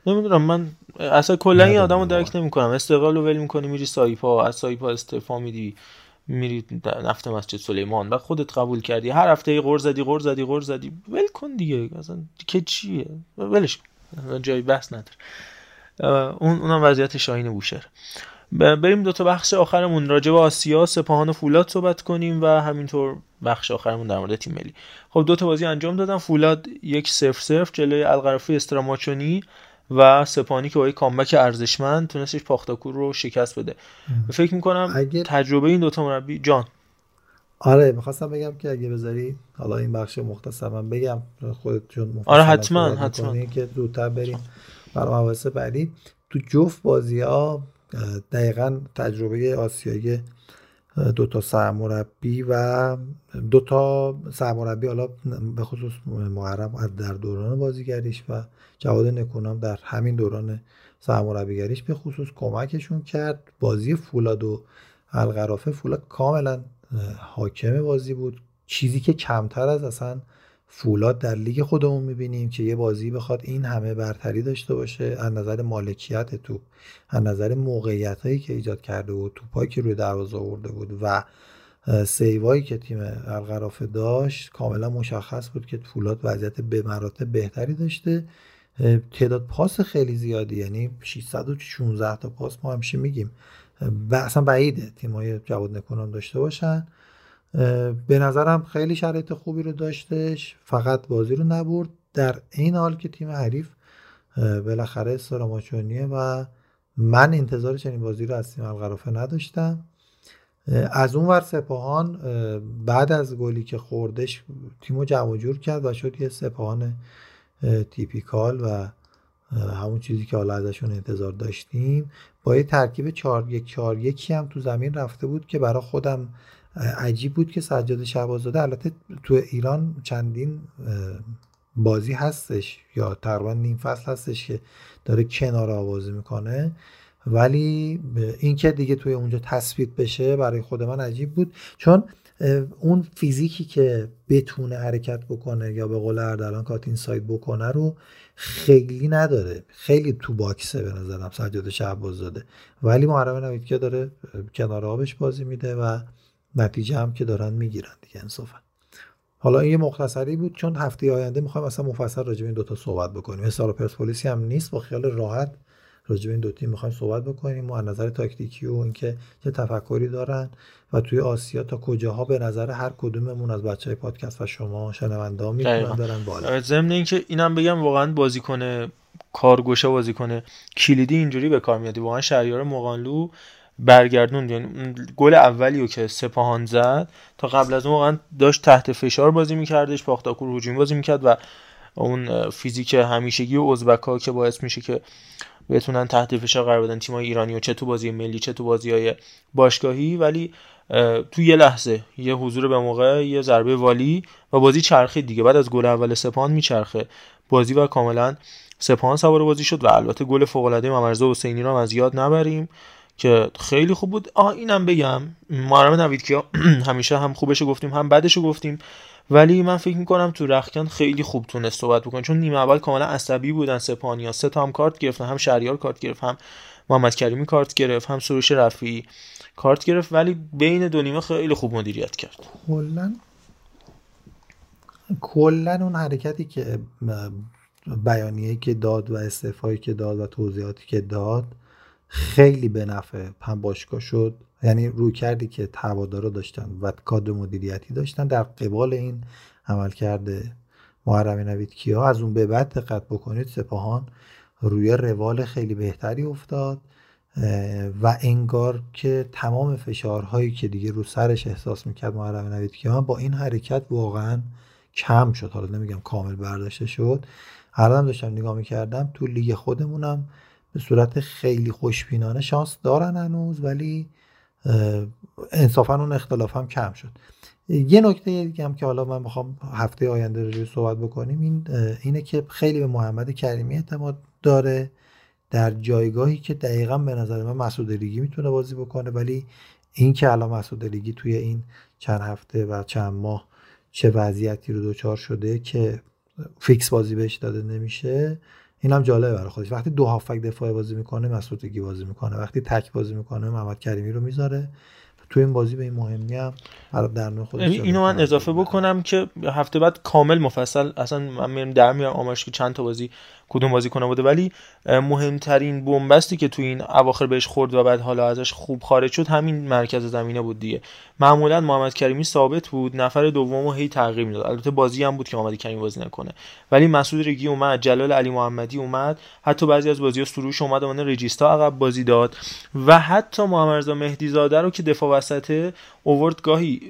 نمی‌دونم من اصلا کلا این آدمو درک نمی‌کنم. استقلال رو ول می‌کنی میری سایپا از سایپا استعفا میدی میری نفت مسجد سلیمان. و خودت قبول کردی. هر هفته غور زدی غور زدی غور زدی. ول کن دیگه. اصلا که چیه؟ ولش جای بحث نداره. اون اونم وضعیت شاهین بوشهر. بریم دو تا بخش آخرمون. راجع به آسیا سپاهان و فولاد صحبت کنیم و همینطور بخش آخرمون در مورد تیم ملی. خب دو تا بازی انجام دادن. فولاد یک سف سف جلوی القرفی استراماچونی و سپانی که با یک کامبک ارزشمند تونستش پاختاکور رو شکست بده. فکر می‌کنم اگه... تجربه این دوتا مربی جان. آره می‌خواستم بگم که اگه بذاری حالا این بخش مختصرم بگم خودت چون آره حتما حتما. که زودتر بریم برای مباحث بعدی. تو جفت بازی ها دقیقا تجربه آسیایی دو تا سرمربی و دو تا سرمربی حالا به خصوص محرم در دوران بازیگریش و جواد نکونام در همین دوران سرمربیگریش به خصوص کمکشون کرد. بازی فولاد و القرافه فولاد کاملا حاکم بازی بود. چیزی که کمتر از اصلا فولاد در لیگ خودمون می‌بینیم که یه بازی بخواد این همه برتری داشته باشه از نظر مالکیت توپ از نظر موقعیت هایی که ایجاد کرده بود توپایی که روی دروازه آورده بود و سیوایی که تیم القرافه داشت کاملا مشخص بود که فولاد وضعیت به مراتب بهتری داشته. تعداد پاس خیلی زیادی یعنی 616 تا پاس ما همیشه میگیم. و اصلا بعیده تیمای جواد نکنان داشته باشن. به نظرم خیلی شرایط خوبی رو داشتش فقط بازی رو نبرد. در این حال که تیم حریف بالاخره سراماچونیه و من انتظار چنین بازی رو از تیم القرافه نداشتم. از اون ور سپاهان بعد از گلی که خوردش تیمو جمع جور کرد و شد یه سپاهان تیپیکال و همون چیزی که حالا ازشون انتظار داشتیم. با یه ترکیب 4 1 4 1 هم تو زمین رفته بود که برای خودم عجیب بود که سجاد شهبازاده البته تو ایران چندین بازی هستش یا تقریبا نیم فصل هستش که داره کنار آوازی می‌کنه. ولی اینکه دیگه توی اونجا تثبیت بشه برای خود من عجیب بود. چون اون فیزیکی که بتونه حرکت بکنه یا به قول اردلان کاتین ساید بکنه رو خیلی نداره. خیلی تو باکسه به نظرم سجاد شهبازاده. ولی محرم نویدکیا داره کنار آبش بازی میده و نتیجه هم که دارن می‌گیرن دیگه انصافا. حالا این یه مختصری بود چون هفته آینده می‌خوایم اصلا مفصل راجع به این دوتا صحبت بکنیم. مثال پرسپولیسی هم نیست با خیال راحت راجع به این دو تیم می‌خوایم صحبت بکنیم و از نظر تاکتیکی و اینکه چه تفکری دارن و توی آسیا تا کجاها به نظر هر کدوممون از بچه های پادکست و شما شنونده ها می‌تونن برن بالا. ضمن اینکه اینم بگم واقعا بازیکن کارگوشه بازیکن کلیدی اینجوری به کار میاد. واقعا شهریار مقانلو برگردوند. یعنی گل اولی رو که سپاهان زد تا قبل از اون واقعا داشت تحت فشار بازی میکردش پاختاکور هجومی بازی می‌کرد و اون فیزیک همیشگی و ازبک که باعث میشه که بتونن تحت فشار قرار بدن تیمای ایرانی و چه تو بازی ملی چه تو بازی های باشگاهی. ولی تو یه لحظه یه حضور به موقع یه ضربه والی و بازی چرخید دیگه. بعد از گل اول سپاهان میچرخه بازی و کاملا سپاهان سوار بازی شد و البته گل فوق العاده ممرزا حسینی رو از یاد نبریم. که خیلی خوب بود. آه اینم بگم. محرم نوید که همیشه هم خوبش گفتیم هم بدش گفتیم. ولی من فکر می‌کنم تو رخکن خیلی خوب تونست صحبت بکنه. چون نیمه اول کاملا عصبی بودن سپانیا سه تا کارت گرفتن. هم شهریار کارت گرفت هم محمد کریمی کارت گرفت هم سروش رفی کارت گرفت. ولی بین دو نیمه خیلی خوب مدیریت کرد. کلا کلا اون حرکتی که بیانیه که داد و استعفایی که داد و توضیحاتی که داد خیلی به نفع هم باشگاه شد. یعنی روی کردی که هوادارا داشتن و کادر مدیریتی داشتن در قبال این عمل کرده محرم نوید کیا. از اون به بعد دقت بکنید سپاهان روی روال خیلی بهتری افتاد و انگار که تمام فشارهایی که دیگه رو سرش احساس می‌کرد محرم نوید کیا با این حرکت واقعا کم شد. حالا نمیگم کامل برداشته شد. الان داشتم نگاه می‌کردم تو لیگ خودمونم به صورت خیلی خوشبینانه شانس دارن هنوز ولی انصافا اون اختلاف هم کم شد. یه نکته دیگه هم که حالا من می‌خوام هفته آینده رو صحبت بکنیم این اینه که خیلی به محمد کریمی اعتماد داره در جایگاهی که دقیقا به نظر من مسعود لیگی می‌تونه بازی بکنه ولی این که الان مسعود لیگی توی این چند هفته و چند ماه چه وضعیتی رو دوچار شده که فیکس بازی بهش داده نمیشه این هم جالبه برای خودش. وقتی دو هافک دفاع بازی می‌کنه مسعود بازی می‌کنه. وقتی تک بازی می‌کنه محمد کریمی رو می‌ذاره. تو این بازی به این مهمی هم در نوع خودش یعنی اینو من اضافه بکنم که هفته بعد کامل مفصل اصلا من میرم در میارم آمارش که چند تا بازی کدوم بازی کنه بوده. ولی مهمترین بنبستی که تو این اواخر بهش خورد و بعد حالا ازش خوب خارج شد همین مرکز زمینه بود دیگه. معمولا محمد کریمی ثابت بود نفر دومو هی تغییر می‌داد. البته بازی هم بود که محمد کریمی بازی نکنه. ولی مسعود رگی اومد جلال علی محمدی اومد. حتی بعضی از بازی‌ها سروش اومد اون رجیستا عقب بازی داد. و حتی محمد مهدی زاده رو که دفاع وسط اوورد گاهی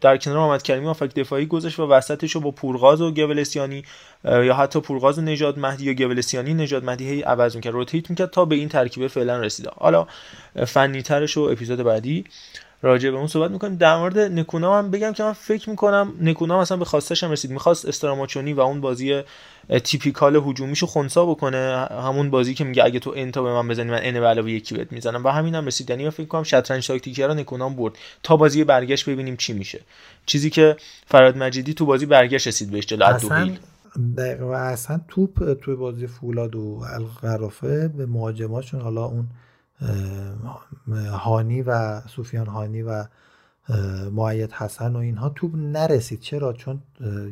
در کنار محمد کریمی افک دفاعی گذاشت و وسطش رو با پورغاز و گولسیانی یا حتی پورغاز و نژاد مهدی یا گولسیانی نژاد مهدی هی عوض می‌کرد روتیت می‌کرد تا به این ترکیب فعلا رسیده. حالا فنی ترش و اپیزود بعدی راجع به اون صحبت می‌کنیم. در مورد نکونا هم بگم که من فکر می‌کنم نکونا مثلا به خواستش هم رسید. می‌خواست استراماچونی و اون بازی تیپیکال هجومیشو خونسا بکنه. همون بازی که میگه اگه تو انتا به من بزنی من ان به علاوه یکی بهت می‌زنم و همین هم رسید. یعنی فکر کنم شطرنج تاکتیکی رو نکونا برد. تا بازی برگشت ببینیم چی میشه. چیزی که فراد مجیدی تو بازی برگشت رسید بهش جلو. اصلا و اصلا توپ توی بازی فولاد و القرافه به مهاجماشون حالا اون هانی و سوفیان هانی و معید حسن و اینها توپ نرسید. چرا؟ چون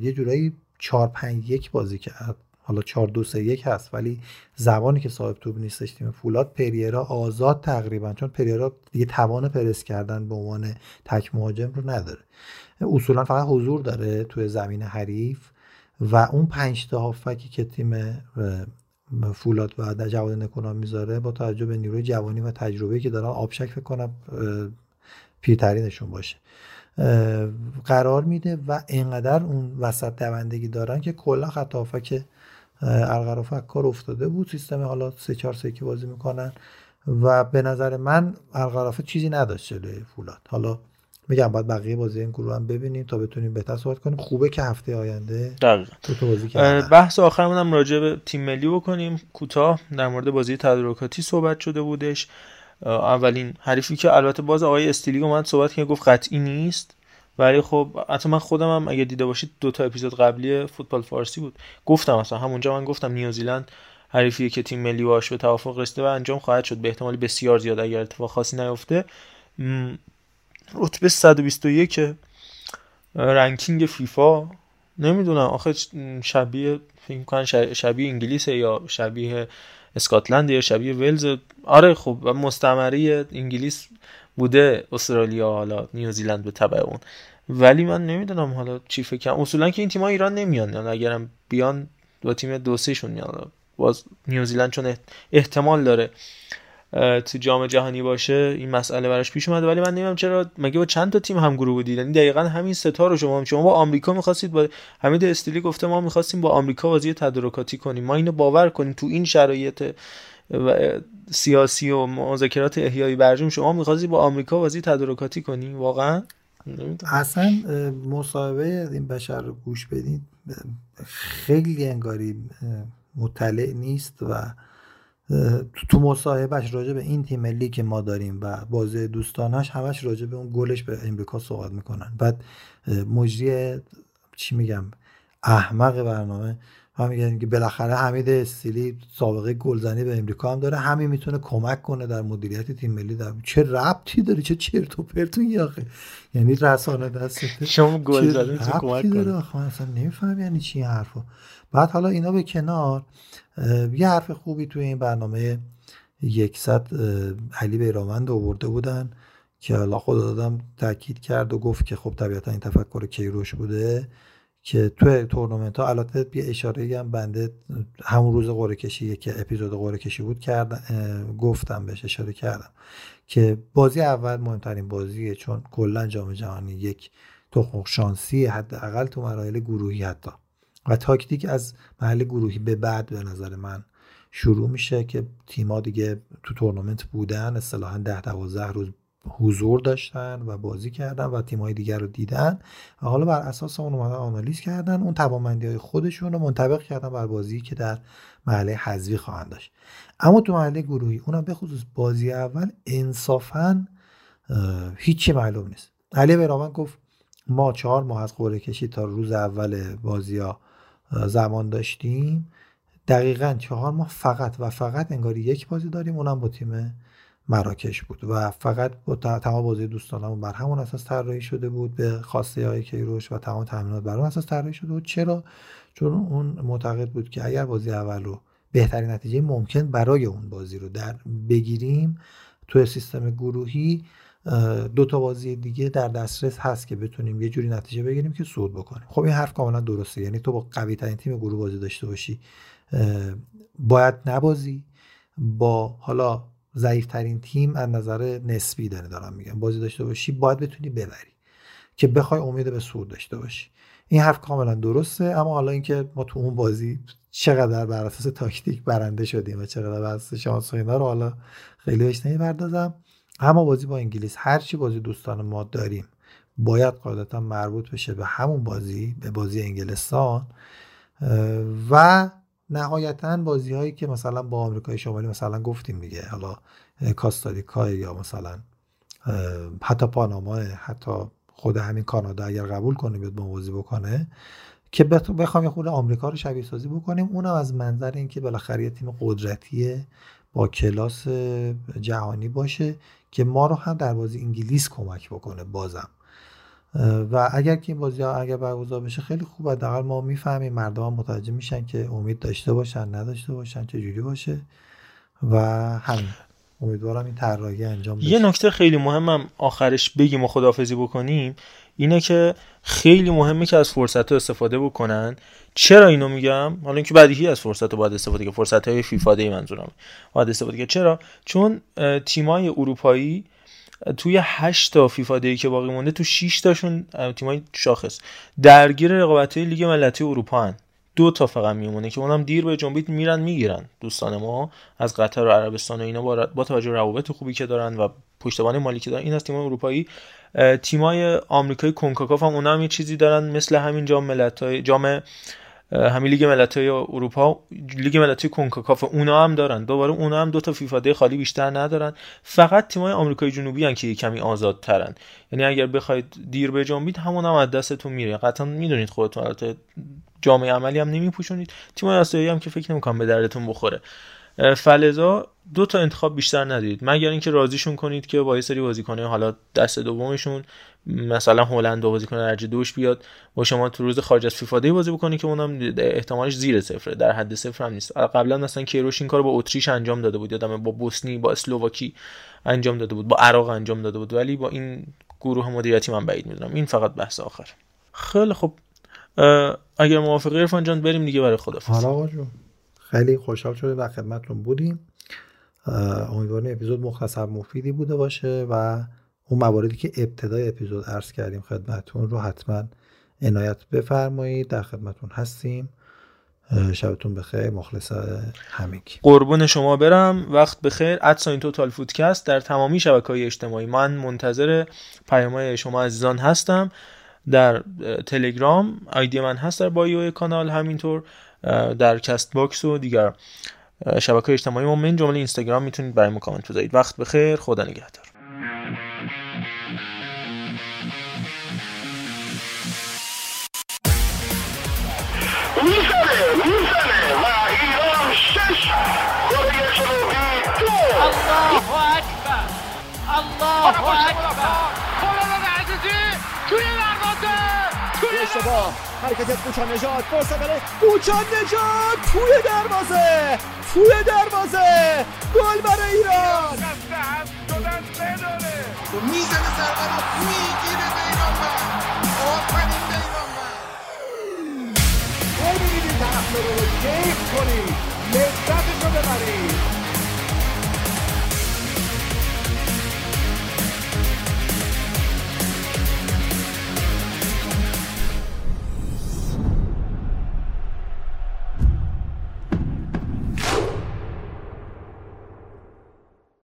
یه جورایی 4 5 1 بازی کرد. حالا 4 2 3 1 هست ولی زبانی که صاحب توپ نیستش تیم فولاد پریرا آزاد تقریبا. چون پریرا دیگه توان پرس کردن به عنوان تک مهاجم رو نداره. اصولا فقط حضور داره توی زمین حریف. و اون پنج تا هافکی که تیم فولاد و جواد نکونا می‌ذاره با توجه به نیروی جوانی و تجربه که دارن آبشک فکر کنم پیرترینشون باشه. قرار میده و اینقدر اون وسط دوندگی دارن که کلا خط که القرافه کار افتاده بود. سیستم حالا سه چهار سه بازی می‌کنن و به نظر من القرافه چیزی نداشت جلوی فولاد. حالا میگم باید بقیه بازی این گروه هم ببینیم تا بتونیم بهتر صحبت کنیم. خوبه که هفته آینده دقیقا. بازی بحث آخرمون هم راجع به تیم ملی بکنیم. کوتاه در مورد بازی تدارکاتی صحبت شده بودش. اولین حریفی که البته باز آقای استیلی اومد صحبت که گفت قطعی نیست. ولی خب حتی من خودم هم اگه دیده باشید دو تا اپیزود قبلی فوتبال فارسی بود. گفتم اصلا همونجا من گفتم نیوزیلند حریفیه که تیم ملی باش به توافق رسیده و انجام خواهد شد. به احتمالی بسیار زیاد اگر اتفاق خاصی نیفته. رتبه 121 رنکینگ فیفا. نمی‌دونم. آخه شبیه فکر کنم شبیه انگلیس یا شبیه اسکاتلند یا شبیه ولز. آره خب مستمری انگلیس بوده استرالیا حالا نیوزیلند به تبع اون. ولی من نمی‌دونم حالا چی فکرم اصولا که این تیم‌ها ایران نمیان. یعنی اگرم بیان با تیم دو سهشون میان باز نیوزیلند چون احتمال داره. تو جام جهانی باشه این مسئله براش پیش اومده. ولی من نمی‌دونم چرا مگه با چند تا تیم هم گروه بودید؟ یعنی دقیقا همین ستا رو شما شما با آمریکا می‌خواستید با حمید استیلی گفته ما می‌خواستیم با آمریکا بازی تدارکاتی کنیم. ما اینو باور کنیم. تو این شرایط سیاسی و مذاکرات احیای برجام شما می‌خواستید با آمریکا بازی تدارکاتی کنیم واقعا؟ اصلا مصاحبه این بشر رو گوش بدین خیلی انگاری مطلع نیست و تو مصاحبهش راجع به این تیم ملی که ما داریم و بازی دوستانش همش راجع به اون گلش به امریکا صحبت می‌کنن. بعد مجری چی میگم؟ احمق برنامه. هم میگن که بالاخره حمید استیلی سابقه گلزنی به امریکا هم داره. همین می‌تونه کمک کنه در مدیریت تیم ملی در چه ربطی داره؟ چه چرت و پرتون آخه. یعنی رسانه دست شما گل زدن چه کمک کنه من اصلا نمیفهم یعنی چی حرفو بعد حالا اینا به کنار یه حرف خوبی توی این برنامه یکصد علی بیرامند آورده بودن که حالا خود دادم تاکید کرد و گفت که خب طبیعتا این تفکر کیروش بوده که توی تورنمنت ها البته یه اشاره هم بنده همون روز قرعه کشی که اپیزود قرعه کشی بود کردم گفتم بهش اشاره کردم که بازی اول مهمترین بازیه چون کلا جام جهانی یک تخم شانسی حداقل تو مراحل گروهی حتی. و تاکتیک از محل گروهی به بعد به نظر من شروع میشه که تیما دیگه تو تورنمنت بودن اصطلاحا ده دوازده روز حضور داشتن و بازی کردن و تیمای دیگر رو دیدن و حالا بر اساس اون اومدن آنالیز کردن اون توانمندی های خودشون رو منطبق کردن بر بازی که در محله حذفی خواهند داشت. اما تو محله گروهی اونم به خصوص بازی اول انصافا هیچی معلوم نیست. علی برامن گفت ما چهار ماه از قرعه کشی تا روز اول بازی ها زمان داشتیم. دقیقا چهار ماه فقط و فقط انگاری یک بازی داریم. اونم با تیم مراکش بود و فقط با تمام بازی دوستانمون بر همون اساس طراحی شده بود. به خواسته های کیروش و تمام تامینات بر اون اساس طراحی شده بود. چرا؟ چون اون معتقد بود که اگر بازی اول رو بهترین نتیجه ممکن برای اون بازی رو در بگیریم تو سیستم گروهی دو تا بازی دیگه در دسترس هست که بتونیم یه جوری نتیجه بگیریم که صعود بکنیم. خب این حرف کاملا درسته. یعنی تو با قوی ترین تیم گروه بازی داشته باشی. باید نبازی. با حالا ضعیف ترین تیم از نظر نسبی داره دارم میگم. بازی داشته باشی باید بتونی ببری که بخوای امید به صعود داشته باشی. این حرف کاملا درسته. اما حالا اینکه ما تو اون بازی چقدر بر اساس تاکتیک برنده شدیم و چقدر بر اساس شانس و اینا رو حالا خیلی بهش نمی‌پردازم. اما بازی با انگلیس هرچی بازی دوستان ما داریم باید قاعدتا مربوط بشه به همون بازی به بازی انگلستان و نهایتا بازی هایی که مثلا با آمریکای شمالی مثلا گفتیم دیگه حالا کاستاریکا یا مثلا حتی پاناما حتی خود همین کانادا اگر قبول کنه بیاد با بازی بکنه که بخوام یه خود آمریکا رو شبیه سازی بکنیم. اونم از منظر اینکه بالاخره تیم قدرتی با کلاس جهانی باشه که ما رو هم در بازی انگلیس کمک بکنه بازم. و اگر که این بازی ها اگر برگزار بشه خیلی خوب حداقل ما می‌فهمیم مردم هم متوجه میشن که امید داشته باشن نداشته باشن چه جوری باشه. و همین. امیدوارم این طراحی انجام بشه. یه نکته خیلی مهمم آخرش بگیم و خدافزی بکنیم. اینه که خیلی مهمه که از فرصت ها استفاده بکنن. چرا اینو میگم؟ حالا اینکه بدیهی از فرصت رو باید استفاده که فرصت های فیفا دی منظورم. باید استفاده که چرا؟ چون تیمای اروپایی توی 8 تا فیفا دی که باقی مونده تو 6 تاشون تیمای شاخص. درگیر رقابت لیگ ملتی اروپا هن. دو تا فقط میمونه که اونم دیر به جنبیت میرن می‌گیرن. دوستان ما از قطر و عربستان و اینا با, با توجه روابط خوبی که دارن و پشتوانه مالی که دارن این از تیمای اروپایی تیمای آمریکایی کنکاکاف هم اونا هم یه چیزی دارن مثل همین جام ملت‌های جام همین لیگ ملت‌های اروپا لیگ ملت‌های کنکاکاف اونا هم دارن. دوباره اونا هم دو تا فیفا دی خالی بیشتر ندارن. فقط تیمای آمریکای جنوبی هن که کمی آزادترن. یعنی اگر بخواید دیر بجنبید همون هم از دستتون میره. قطعا می‌دونید خودتون البته جامعه عملی هم نمیپوشونید. تیمای آسیایی هم که فکر نمی‌کنم به دردتون بخوره. فلزا دو تا انتخاب بیشتر ندید. مگر اینکه راضیشون کنید که با یه سری بازیکنه حالا دست دومشون مثلا هلند دو بازیکن درجه دوش بیاد با شما تو روز خارج از فیفا دی بازی بکنید که اونم احتمالش زیر صفره. در حد صفر هم نیست. قبلا مثلا کیروش این کارو با اتریش انجام داده بود. یادم با بوسنی با اسلوواکی انجام داده بود. با عراق انجام داده بود. ولی با این گروه مدیریتی من بعید می‌دونم. این فقط بحث آخر. خیلی خب اگر موافقی عرفان جان بریم دیگه برای خدافظ خیلی خوشحال شده در خدمتتون بودیم. امیدوارم اپیزود مختصر مفیدی بوده باشه و اون مواردی که ابتدای اپیزود عرض کردیم خدمتتون رو حتما عنایت بفرمایید. در خدمتتون هستیم. شبتون بخیر. مخلص همگی. قربون شما برم. وقت بخیر. ادساین توتال فودکست در تمامی شبکه اجتماعی. من منتظر پیامهای شما عزیزان هستم. در تلگرام ID من هست در bio کانال. همینطور در Castbox و دیگر. شبکه اجتماعی ما من جمله اینستاگرام می‌تونید برای ما کامنت بذارید. وقت بخیر. خدا نگهدار. می‌زنه می‌زنه. و ایران اشتباه حرکت کوچا نجات فرصت برای کوچا نجات توی دروازه توی دروازه. گل برای ایران. می‌زنه ضربه رو می‌گیره بیرانوند آفرین بیرانوند ببینید این طرف رو کیف کنید لذتش رو ببرید